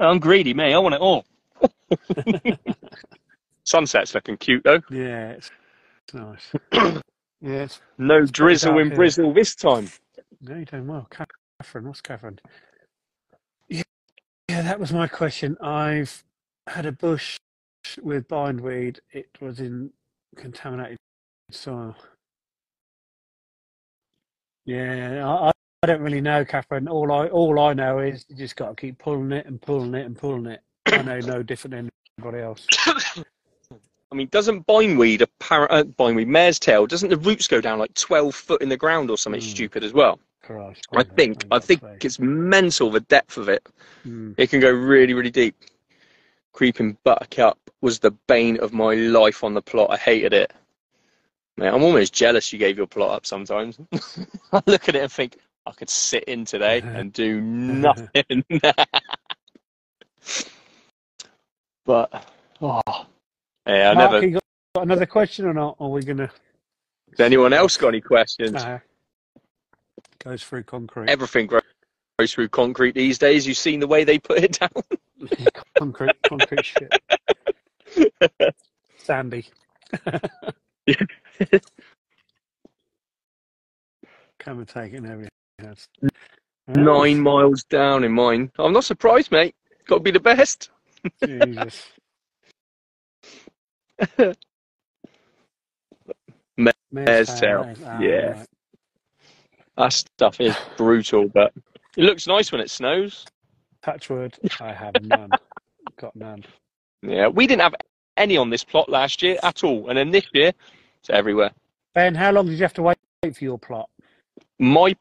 I'm greedy, me. I want it all. Sunset's looking cute though. Yeah, it's, it's nice. yeah, No pretty drizzle dark in here. This time. no, you're doing well. Catherine, what's Catherine? Yeah, yeah, that was my question. I've had a bush with bindweed. It was in contaminated soil. Yeah, I, I- don't really know, Catherine. All I all I know is you just got to keep pulling it and pulling it and pulling it. I know no different than anybody else. I mean, doesn't bindweed, a par- uh, bindweed, mare's tail, doesn't the roots go down like 12 foot in the ground or something Hmm. stupid as well? Christ, I think, I think it's mental the depth of it. Mm. It can go really, really deep. Creeping buttercup was the bane of my life on the plot. I hated it. Mate, I'm almost jealous you gave your plot up sometimes. I look at it and think, I could sit in today and do nothing. but, oh, yeah, I Mark, never. you got, another question or not? Or are we gonna Has anyone else got any questions? uh, goes through concrete? Everything grows through concrete these days. You've seen the way they put it down. concrete, concrete shit. Sandy. Come and take it else. Nine miles down in mine. I'm not surprised, mate. Got to be the best. Jesus. Ma- Mare's tail. Ah, Yeah. right. That stuff is brutal, but it looks nice when it snows. Touchwood. I have none. Got none. Yeah, we didn't have any on this plot last year at all, and then this year it's everywhere. Ben, how long did you have to wait for your plot? My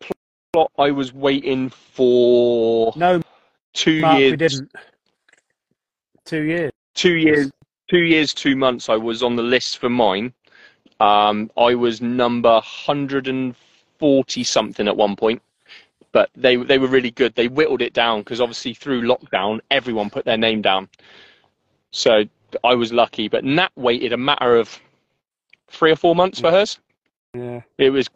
plot, I was waiting for No, two Mark, years. we didn't. Two years. two years two years two months i was on the list for mine um i was number 140 something at one point but they they were really good they whittled it down because obviously through lockdown everyone put their name down so i was lucky but nat waited a matter of three or four months for hers Yeah. it was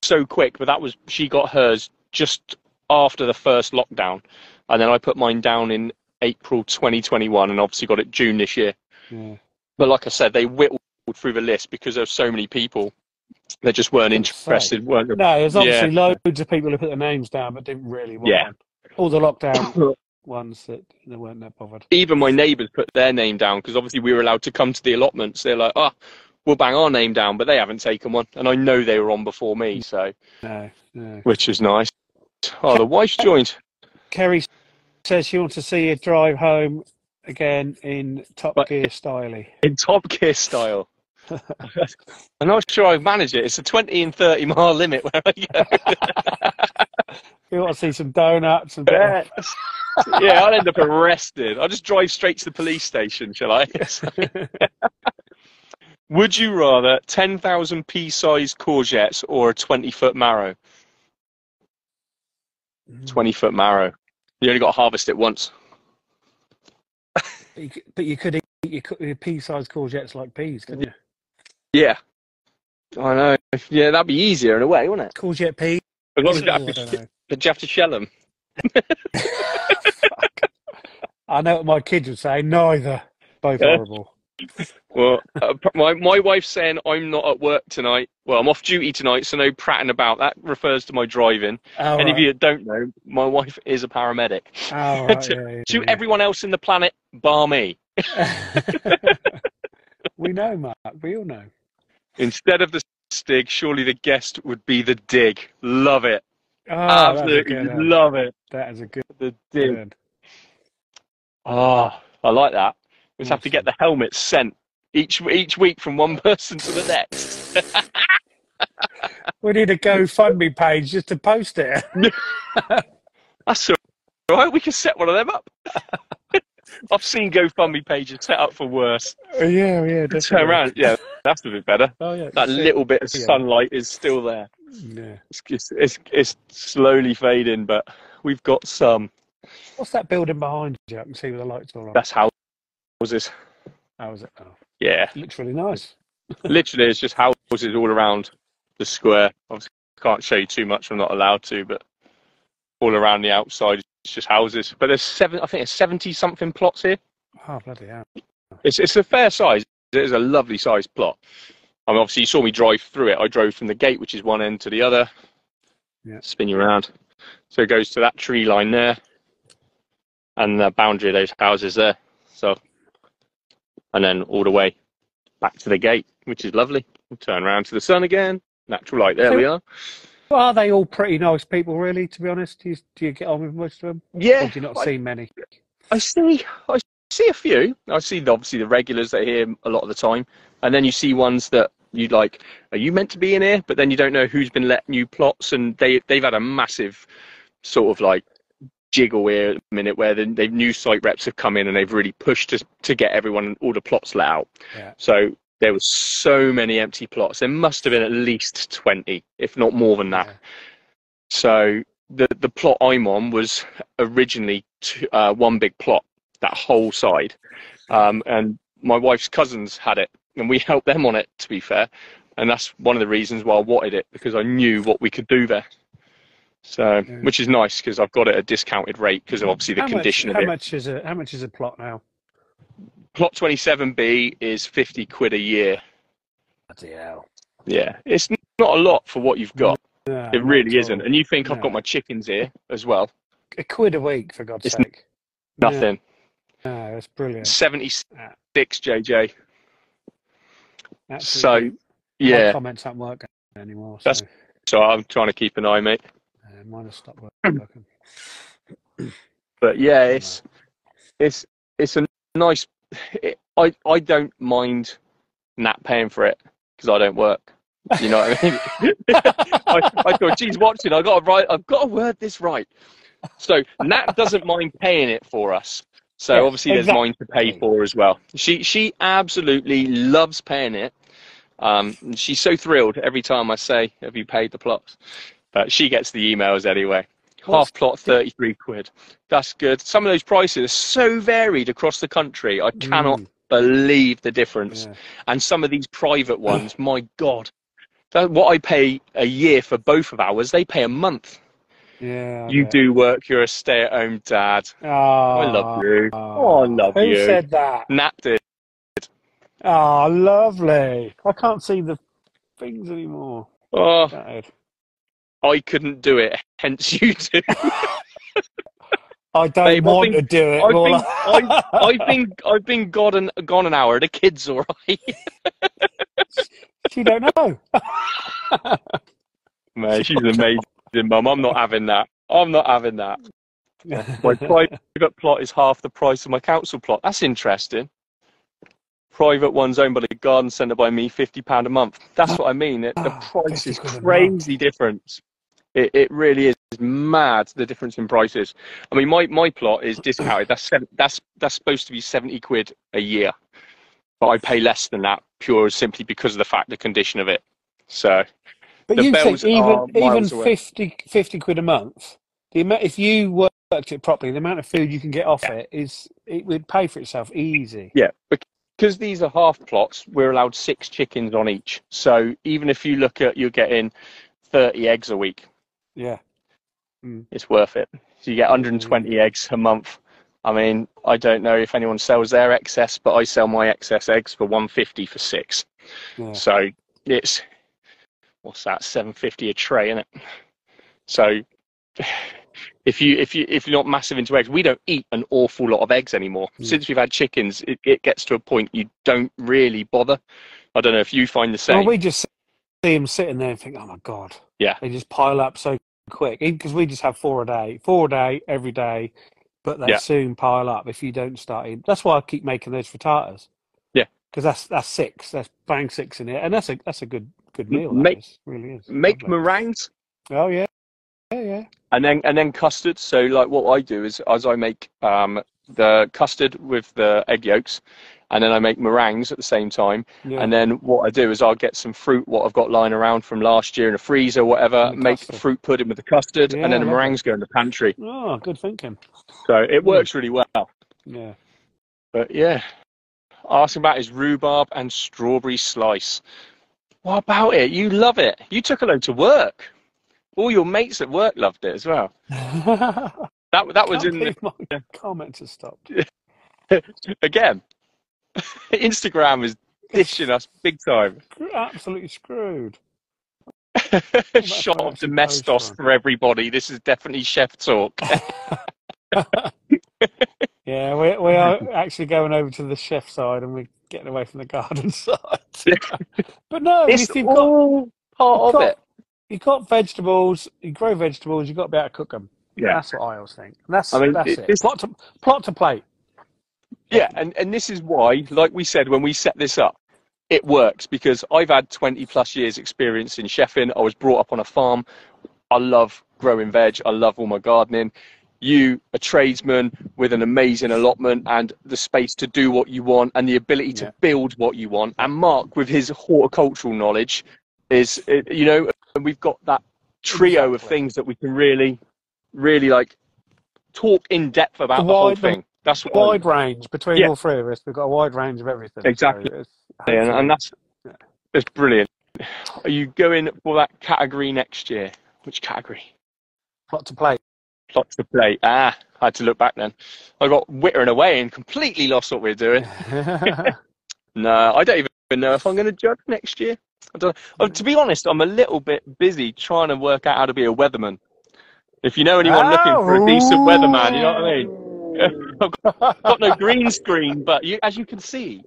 so quick but that was she got hers just after the first lockdown and then i put mine down in april 2021 and obviously got it june this year Yeah. but like I said, they whittled through the list because there were so many people. They just weren't interested. Weren't No, there's obviously Yeah. loads of people who put their names down but didn't really want Yeah. one. All the lockdown ones that they weren't that bothered. Even my neighbours put their name down because obviously we were allowed to come to the allotments. They're like, oh, we'll bang our name down, but they haven't taken one, and I know they were on before me, so No, no. which is nice. Oh, the wife's joined. Kerry says she wants to see you drive home again in Top But- Gear styly. in Top Gear style. I'm not sure I've managed it. It's a 20 and 30 mile limit where I go. You want to see some donuts and yeah, yeah, I'll end up arrested. I'll just drive straight to the police station, shall I? Would you rather 10,000 pea-sized courgettes or a 20-foot marrow? Mm. 20-foot marrow. You only got to harvest it once. But you, could eat your, your pea-sized courgettes like peas, couldn't you? Yeah. I know. Yeah, that'd be easier in a way, wouldn't it? Courgette peas. As long as Oh, you have to, know. but you have to shell them. I know what my kids would say. Neither. Both Yeah. horrible. Well, uh, my my wife's saying I'm not at work tonight. Well, I'm off duty tonight, so no pratting about. That refers to my driving. Oh, Any of you that don't know, my wife is a paramedic. Oh, right, to- yeah, yeah, To everyone else in the planet, bar me. we know, Mark. We all know. Instead of the stig, surely the guest would be the dig. Love it. Oh, Absolutely love it. That is a good The dig. one. Oh, ah, I like that. We just have to get the helmets sent each each week from one person to the next. We need a GoFundMe page just to post it. That's all right. We can set one of them up. I've seen GoFundMe pages set up for worse. Oh, yeah, yeah, definitely. Turn around, yeah, that's a bit better. Oh, yeah. That it. little bit of sunlight is still there. Yeah. It's, it's, it's, it's slowly fading, but we've got some. What's that building behind you? I can see with the lights all on. That's houses. How is it? Oh, Yeah, looks really nice. literally, it's just houses all around the square. Obviously, can't show you too much. I'm not allowed to, but all around the outside, it's just houses. But there's seven. I think there's seventy something plots here. Oh, bloody hell. It's it's a fair size. It is a lovely sized plot. I mean, obviously, you saw me drive through it. I drove from the gate, which is one end to the other. Yeah. Spin you around. So it goes to that tree line there, and the boundary of those houses there. So, and then all the way back to the gate, which is lovely. We turn around to the sun again. Natural light. There So- we are. Well, are they all pretty nice people, really, to be honest? Do you, do you get on with most of them? Or Yeah. do you not I- see many? I see. I see a few. I see the, obviously the regulars that are here a lot of the time, and then you see ones that you like. Are you meant to be in here? But then you don't know who's been letting you plots, and they they've had a massive sort of like jiggle here at the minute where the, the new site reps have come in and they've really pushed to to get everyone and all the plots let out. Yeah. So there was so many empty plots. There must have been at least twenty, if not more than that. Yeah. So the the plot I'm on was originally two, uh, one big plot, that whole side, um, and my wife's cousins had it, and we helped them on it. To be fair, and that's one of the reasons why I wanted it because I knew what we could do there. So, Yeah. which is nice because I've got it at a discounted rate because of obviously the how condition much, of how it. much is a how much is a plot now? Plot 27B is 50 quid a year. Bloody hell! Yeah, it's not a lot for what you've got. No, It really isn't. And you think I've got my chickens here as well? a quid a week for God's It's sake. Yeah. That's brilliant. 76 Ah. JJ. So, Absolutely. My yeah. comments aren't working anymore. So, That's- So I'm trying to keep an eye, mate. uh, mine have stopped working. But yeah, it's it's it's a nice. It, I I don't mind Nat paying for it because I don't work. You know what I mean? I, I thought, geez, watching, I've got to write. I've got to word this right. So Nat doesn't mind paying it for us. So Yeah, obviously there's mine to pay for as well. She she absolutely loves paying it. Um, she's so thrilled every time I say, "Have you paid the plots?" But she gets the emails anyway. Half plot, thirty-three quid. That's good. Some of those prices are so varied across the country. I cannot Mm, believe the difference. yeah. And some of these private ones, my God, that, what I pay a year for both of ours, they pay a month. Yeah. You bet. do work. You're a stay-at-home dad. Oh, I ah. love you. Oh, I love Who you. said that? Nat did. Oh, lovely. I can't see the things anymore. Oh, Gutted. I couldn't do it. Hence you do. I don't Babe, want been- to do it. I've more been- like- I've been I've been gone an, gone an hour. The kids all right. she don't know. Man, she's amazing, mum. I'm not having that. I'm not having that. My private plot is half the price of my council plot. That's interesting. Private one's owned by the garden centre by me, fifty pound a month. That's what I mean. It, the Ah, price is crazy difference. It, it really is mad the difference in prices. I mean, my, my plot is discounted. That's seven, that's that's supposed to be seventy quid a year. but I pay less than that pure simply because of the fact the condition of it. So But The you think even even miles away. 50, 50 quid a month, the amount if you worked it properly, the amount of food you can get off it is it would pay for itself easy. Yeah, because these are half plots, we're allowed six chickens on each. So even if you look at you're getting 30 eggs a week, Yeah. Hmm. it's worth it. So you get 120 eggs a month. I mean, I don't know if anyone sells their excess, but I sell my excess eggs for 150 for six. Yeah. So it's what's that? 750 a tray, isn't it? So if you if you if you're not massive into eggs, we don't eat an awful lot of eggs anymore. Mm. Since we've had chickens, it, it gets to a point you don't really bother. I don't know if you find the same. Well, we just see them sitting there and think, oh my god, Yeah. they just pile up so quick because we just have four a day, four a day every day, but they Yeah. soon pile up if you don't start eating. That's why I keep making those frittatas. Yeah. because that's that's six. That's bang six in it, and that's a that's a good good meal. make- is. really is. Make Lovely. meringues Oh yeah, yeah, yeah. and then and then custard. So like what I do is as I make um, the custard with the egg yolks, and then I make meringues at the same time. yeah. And then what I do is I'll get some fruit, what I've got lying around from last year in a freezer, or whatever. Make custard. fruit pudding with the custard, Yeah, and then the meringues go in the pantry. oh, good thinking. So it Mm. works really well. Yeah. But yeah, asking about is rhubarb and strawberry slice. What about it? You love it. You took a load to work. All your mates at work loved it as well. that That was in the, my comments have stopped. again. Instagram is dishing us big time. Absolutely screwed. Shot of domestos for everybody. This is definitely chef talk. Yeah, we we are actually going over to the chef side and we're getting away from the garden side. but no, it's if you've got all part you've of got- it. you've got vegetables, you grow vegetables, you've got to be able to cook them. Yeah. That's what I always think. And that's I mean, that's it- it. this- Plot to plot to plate. Yeah, and, and this is why, like we said when we set this up, it works because I've had 20 plus years experience in chefing. I was brought up on a farm. I love growing veg. I love all my gardening. You, a tradesman with an amazing allotment and the space to do what you want and the ability to Yeah. build what you want. And Mark, with his horticultural knowledge, is, uh, you know, and we've got that trio of things that we can really, really like talk in depth about The the, whole thing. That's what Wide range between Yeah. all three of us. We've got a wide range of everything. Exactly. it's- Yeah, and, and that's Yeah. that's brilliant. Are you going for that category next year? Which category? plot to plate. Plots to play. Ah, I had to look back then. I got wittering away and completely lost what we were doing. No, I don't even know if I'm going to judge next year. I don't. Oh, to be honest, I'm a little bit busy trying to work out how to be a weatherman. If you know anyone looking for a decent weatherman, you know what I mean. I've got no green screen, but you, as you can see,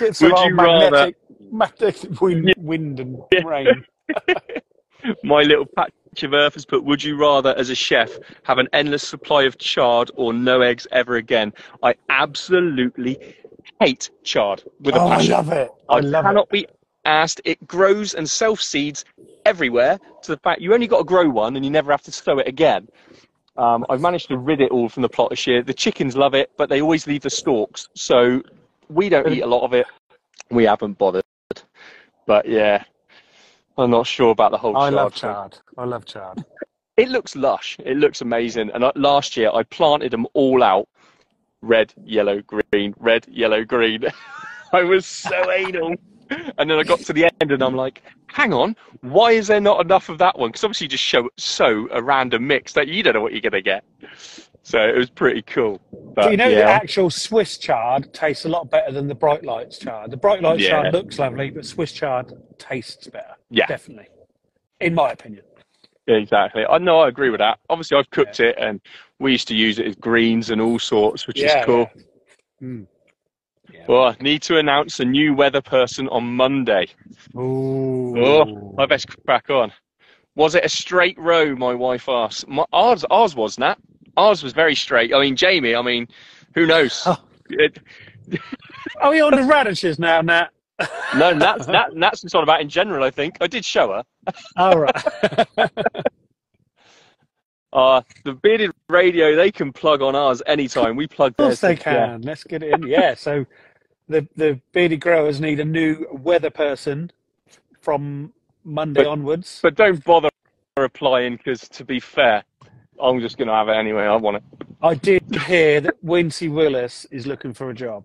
Would you rather- magnetic, magnetic wind, wind and rain. My little patch of earth has put, would you rather, as a chef, have an endless supply of chard or no eggs ever again? I absolutely hate chard with a Oh, I passion. love it. I, I love cannot it. be asked. It grows and self seeds everywhere to the fact you only got to grow one and you never have to sow it again. Um, I've managed to rid it all from the plot this year. The chickens love it, but they always leave the stalks. So we don't eat a lot of it. We haven't bothered. But yeah, I'm not sure about the whole I chard love thing. chard. I love chard. It looks lush. It looks amazing. And last year I planted them all out red, yellow, green, red, yellow, green. I was so anal. And then I got to the end and I'm like, hang on, why is there not enough of that one? Because obviously you just show so a random mix that you don't know what you're going to get. So it was pretty cool. But, you know, the actual Swiss chard tastes a lot better than the Bright Lights chard. The Bright Lights Yeah. chard looks lovely, but Swiss chard tastes better. Yeah. Definitely. In my opinion. yeah, exactly. I know I agree with that. Obviously I've cooked it and we used to use it as greens and all sorts, which Yeah, is cool. yeah. Mm. Yeah. Well, I need to announce a new weather person on Monday. Ooh. Oh, I best crack on. Was it a straight row? My wife asked. My, ours, ours was Nat. Ours was very straight. I mean, Jamie. I mean, who knows? Oh. It, Are we on the radishes now, Nat? no, Nat's Nat, Nat's just on about in general. I think I did show her. All right. Uh, the bearded radio, they can plug on ours anytime. We plug Of course theirs. they to- yeah. can. Let's get it in. Yeah. So the the bearded growers need a new weather person from Monday But- onwards. But don't bother applying because, to be fair, I'm just going to have it anyway. I want it. I did hear that Wincey Willis is looking for a job.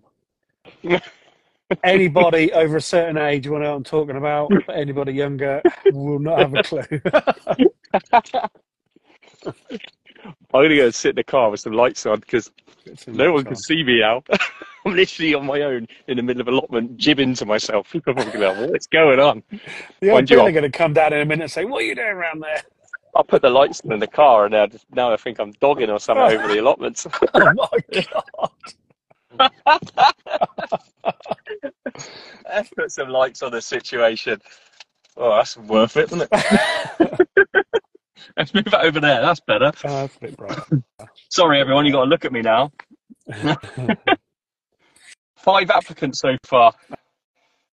Anybody over a certain age will know what I'm talking about. But anybody younger will not have a clue. I'm going to go and sit in the car with some lights on because no one can see me now. I'm literally on my own in the middle of allotment, jibbing to myself. People are probably going to go, what's going on? The old Mind Bill are going to come down in a minute and say, "What are you doing around there?" I'll put the lights in the car and now, just, now I think I'm dogging or something over the allotments. Oh my god! Let's put some lights on the situation. Oh, that's worth it, isn't it? Let's move it over there. That's better. That's a bit bright. Sorry, everyone. You got to look at me now. Five applicants so far.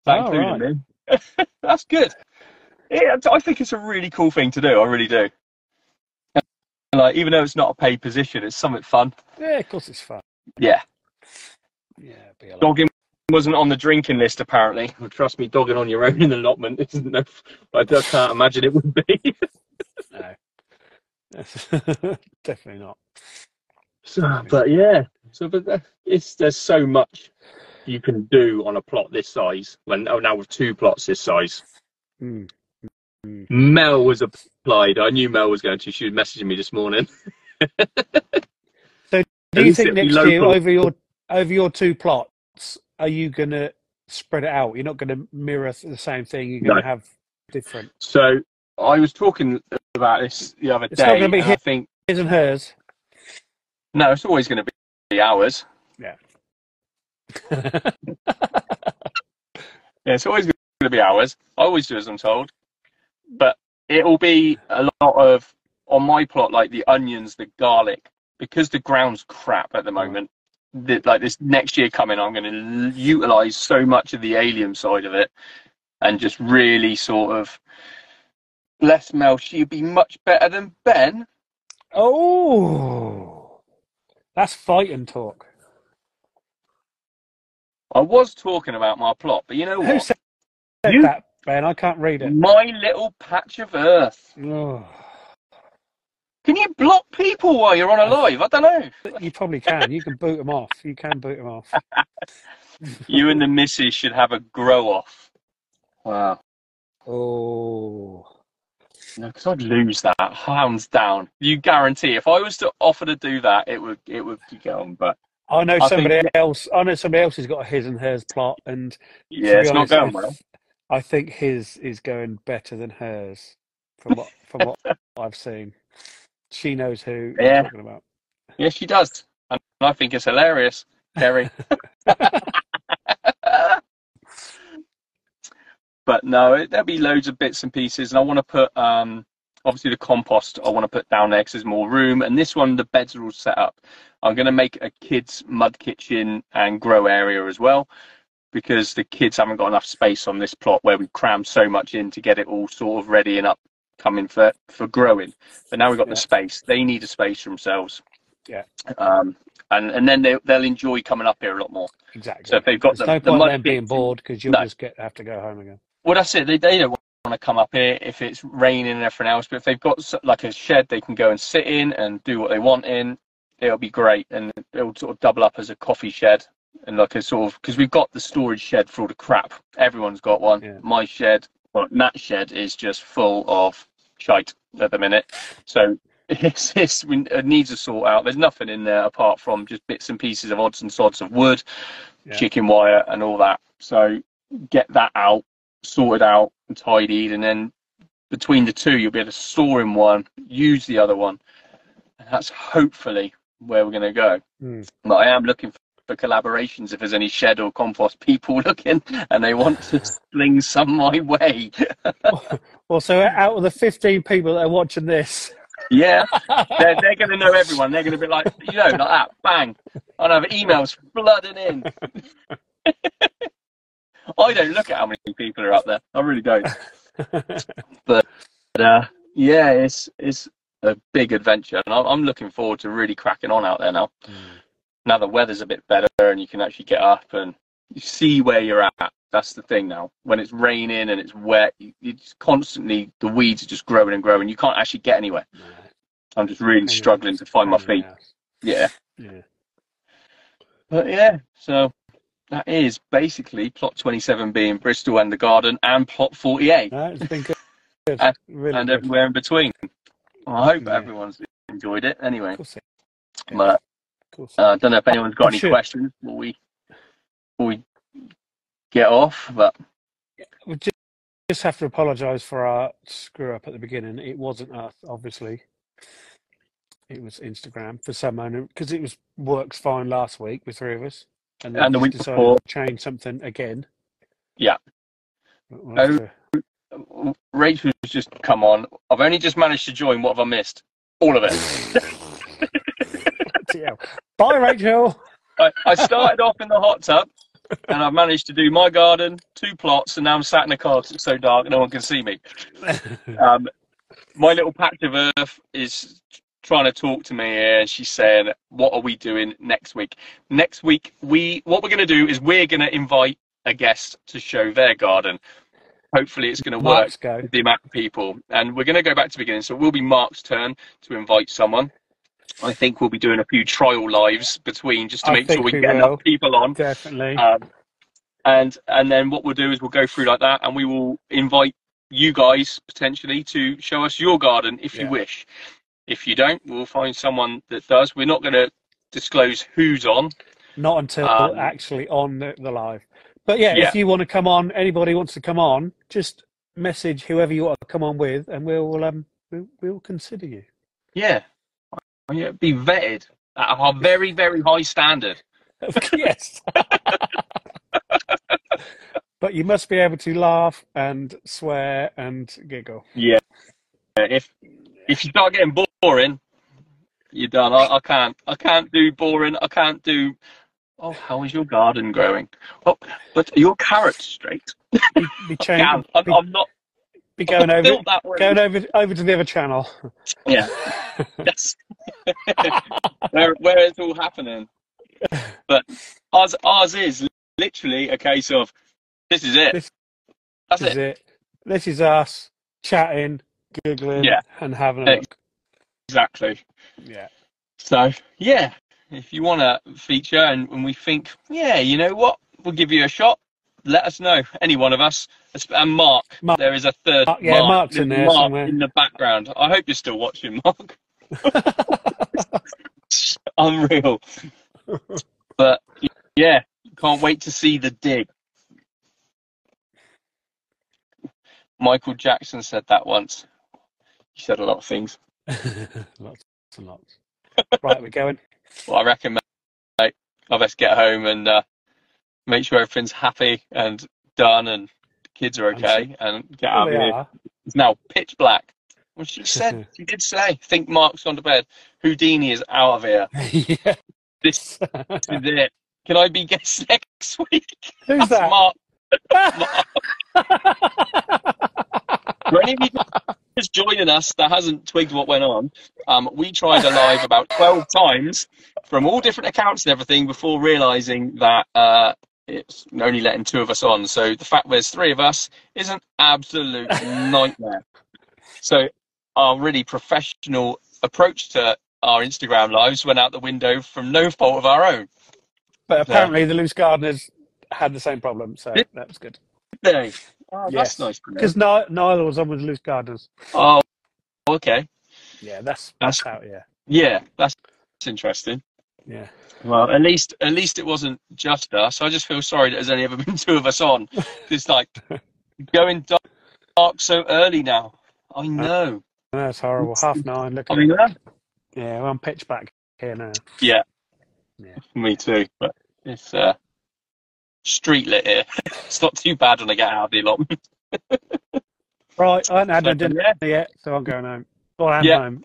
That Oh, including me. That's good. Yeah, I think it's a really cool thing to do. I really do. And, like, even though it's not a paid position, it's something fun. yeah, of course it's fun. Yeah. Yeah, be. Dogging wasn't on the drinking list apparently. Well, trust me, dogging on your own in allotment isn't no. I just can't imagine it would be. No, definitely not. So, but yeah, so but that- it's there's so much you can do on a plot this size. When oh, now with two plots this size. Mm. Mel was applied. I knew Mel was going to. She was messaging me this morning. So, do you think next year over your over your two plots, are you going to spread it out? You're not going to mirror the same thing. You're going No. to have different. So I was talking about this the other day. It's not gonna be and I think His and hers. no, it's always going to be ours. Yeah. Yeah, it's always going to be ours. I always do as I'm told. But it'll be a lot of, on my plot, like the onions, the garlic, because the ground's crap at the moment. The, like this next year coming, I'm going to utilize so much of the allium side of it and just really sort of. Bless Mel, she'd be much better than Ben. oh, that's fighting talk. I was talking about my plot, but you know Who what? said You- that, Ben? I can't read it. My little patch of earth. Oh, Can you block people while you're on a live? I don't know. you probably can. You can boot them off. You can boot them off. You and the missus should have a grow off. Wow. Oh, No, because I'd lose that hands down. You guarantee. If I was to offer to do that, it would it would be going. But I know I somebody think- else. I know somebody else has got a his and hers plot, and yeah, it's not honest, I going well. I think his is going better than hers, from what from what I've seen. She knows who Yeah. I'm talking about. Yes, she does, and I think it's hilarious, Kerry. but no, there'll be loads of bits and pieces, and I want to put um, obviously the compost. I want to put down there because there's more room, and this one the beds are all set up. I'm going to make a kids' mud kitchen and grow area as well, because the kids haven't got enough space on this plot where we crammed so much in to get it all sort of ready and up coming for for growing. But now we've got Yeah. the space. They need a space for themselves. Yeah. Um, and and then they they'll enjoy coming up here a lot more. Exactly. So if they've got There's the, no point them being bored because you'll No. just get have to go home again. Well, that's it. They they don't want to come up here if it's raining and everything else. But if they've got like a shed they can go and sit in and do what they want in, it'll be great. And it'll sort of double up as a coffee shed and like a sort of because we've got the storage shed for all the crap. Everyone's got one. Yeah. My shed, well, Nat's shed is just full of shite at the minute. So it's, it's it needs a sort out. There's nothing in there apart from just bits and pieces of odds and sods of wood, Yeah. chicken wire, and all that. So get that out, sorted out, and tidied, and then between the two, you'll be able to store in one, use the other one, and that's hopefully where we're going to go. Mm. But I am looking for, collaborations if there's any shed or compost people looking and they want to sling some my way. Well, so out of the 15 people that are watching this, yeah, they're, they're going to know everyone. They're going to be like, you know, like that, bang. I'll have emails flooding in. I don't look at how many people are up there. I really don't. But uh, yeah, it's it's a big adventure, and I'm, I'm looking forward to really cracking on out there now. Now the weather's a bit better, and you can actually get up and you see where you're at. That's the thing now. When it's raining and it's wet, you, it's constantly the weeds are just growing and growing. You can't actually get anywhere. No. I'm just really struggling to find my feet. Yeah, Yeah. but yeah. So that is basically plot 27 being Bristol and the Garden, and plot 48, No, it's been good. good. And- really and good. everywhere in between. Well, I hope Yeah. everyone's enjoyed it. Anyway, Of course, it- but of course. uh, I don't know if anyone's got I'm any sure. questions before we before we get off. But we ju- just have to apologise for our screw up at the beginning. It wasn't us, obviously. It was Instagram for some moment because it was works fine last week with three of us, and, And the we week decided before. to change something again. Yeah. We'll have to- Rachel's just come on. I've only just managed to join. What have I missed? All of it. Yeah. Bye, Rachel. I, I started off in the hot tub, and I've managed to do my garden, two plots, and now I'm sat in a car. it's so dark no one can see me. Um, my little patch of earth is trying to talk to me here, and she's saying, "What are we doing next week? Next week, we what we're going to do is we're going to invite a guest to show their garden. Hopefully, it's going to work the amount of people. And we're going to go back to the beginning. So it will be Marc's turn to invite someone. I think we'll be doing a few trial lives between just to I make sure we we get will. enough people on. Definitely. Um, and and then what we'll do is we'll go through like that, and we will invite you guys potentially to show us your garden if you wish. If you don't, we'll find someone that does. We're not going to disclose who's on. Not until um, actually on the, the live. But yeah, Yeah. if you want to come on, anybody wants to come on, just message whoever you want to come on with, and we'll um we'll, we'll consider you. Yeah, yeah, be vetted at a very very high standard. yes. but you must be able to laugh and swear and giggle. Yeah. If if you start getting boring, you're done. I, I can't. I can't do boring. I can't do. Oh, how is your garden growing? Oh, but are your carrots straight? Be, be. I'm, be, I'm not. be going I'm over that going over over to the other channel. Yeah. Yes. where where it's all happening. But ours ours is literally a case of this is it. This That's is it. it. This is us chatting, giggling, Yeah. and having a look. Exactly. Yeah. So yeah, if you want to feature and, and we think, yeah, you know what, we'll give you a shot. Let us know. Any one of us. And Marc, Marc- there is a third. Marc- yeah, Marc's in there Marc somewhere. in the background. I hope you're still watching, Marc. Unreal. But yeah, can't wait to see the dig. Michael Jackson said that once. He said a lot of things. lots and lots. Right, we're going. Well, I reckon, mate, I best get home and uh, make sure everything's happy and done and kids are okay and get out of here. It's now pitch black. Well, she said, she did say, think Marc's gone to bed. Houdini is out of here. yeah. This is it. Can I be guest next week? Who's That's that? Marc. For any of you just joining us that hasn't twigged what went on, um, we tried a live about 12 times from all different accounts and everything before realizing that uh, it's only letting two of us on. So the fact there's three of us is an absolute nightmare. So our really professional approach to our Instagram lives went out the window from no fault of our own. but apparently, the loose gardeners had the same problem, so Did- that was good. They, oh, Yes. that's nice. Because ni- neither was on with loose gardeners. Oh, okay. Yeah, that's That's- that's out. Yeah, Yeah, that's, that's interesting. yeah. Well, at least at least it wasn't just us. I just feel sorry that there's only ever been two of us on. It's like going dark, dark so early now. I uh, know. That's horrible. Half nine. Look at mean, it. that- Yeah, we're on pitch back here now. yeah. Yeah. Me too. But it's uh, street lit here. it's not too bad when I get out of the allotment. Right, I haven't had So, no dinner yeah. yet, so I'm going home. Well, I'm Yeah. home.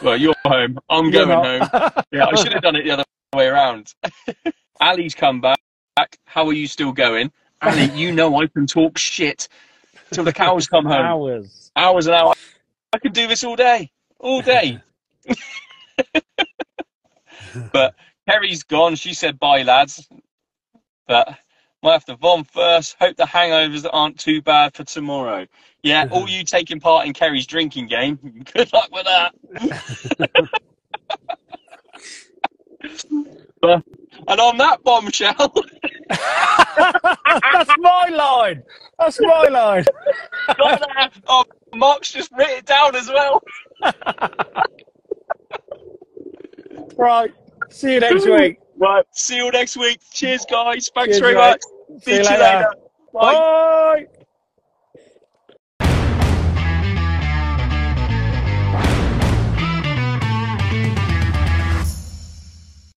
Well, you're home. I'm You're going not. home. Yeah, I should have done it the other way around. Ali's come back. How are you still going? Ali, you know I can talk shit till the cows come home. Hours. Hours and hours. I can do this all day. all day. but Kerry's gone. She said bye, lads. But might have to vom first. Hope the hangovers aren't too bad for tomorrow. Yeah, all you taking part in Kerry's drinking game. Good luck with that. And on that bombshell, That's my line. That's my line. Oh, Marc's just written it down as well. Right. See you next week. Right, see you next week. Cheers, guys. Thanks Cheers, very much. See you See you later. later. Bye. Bye.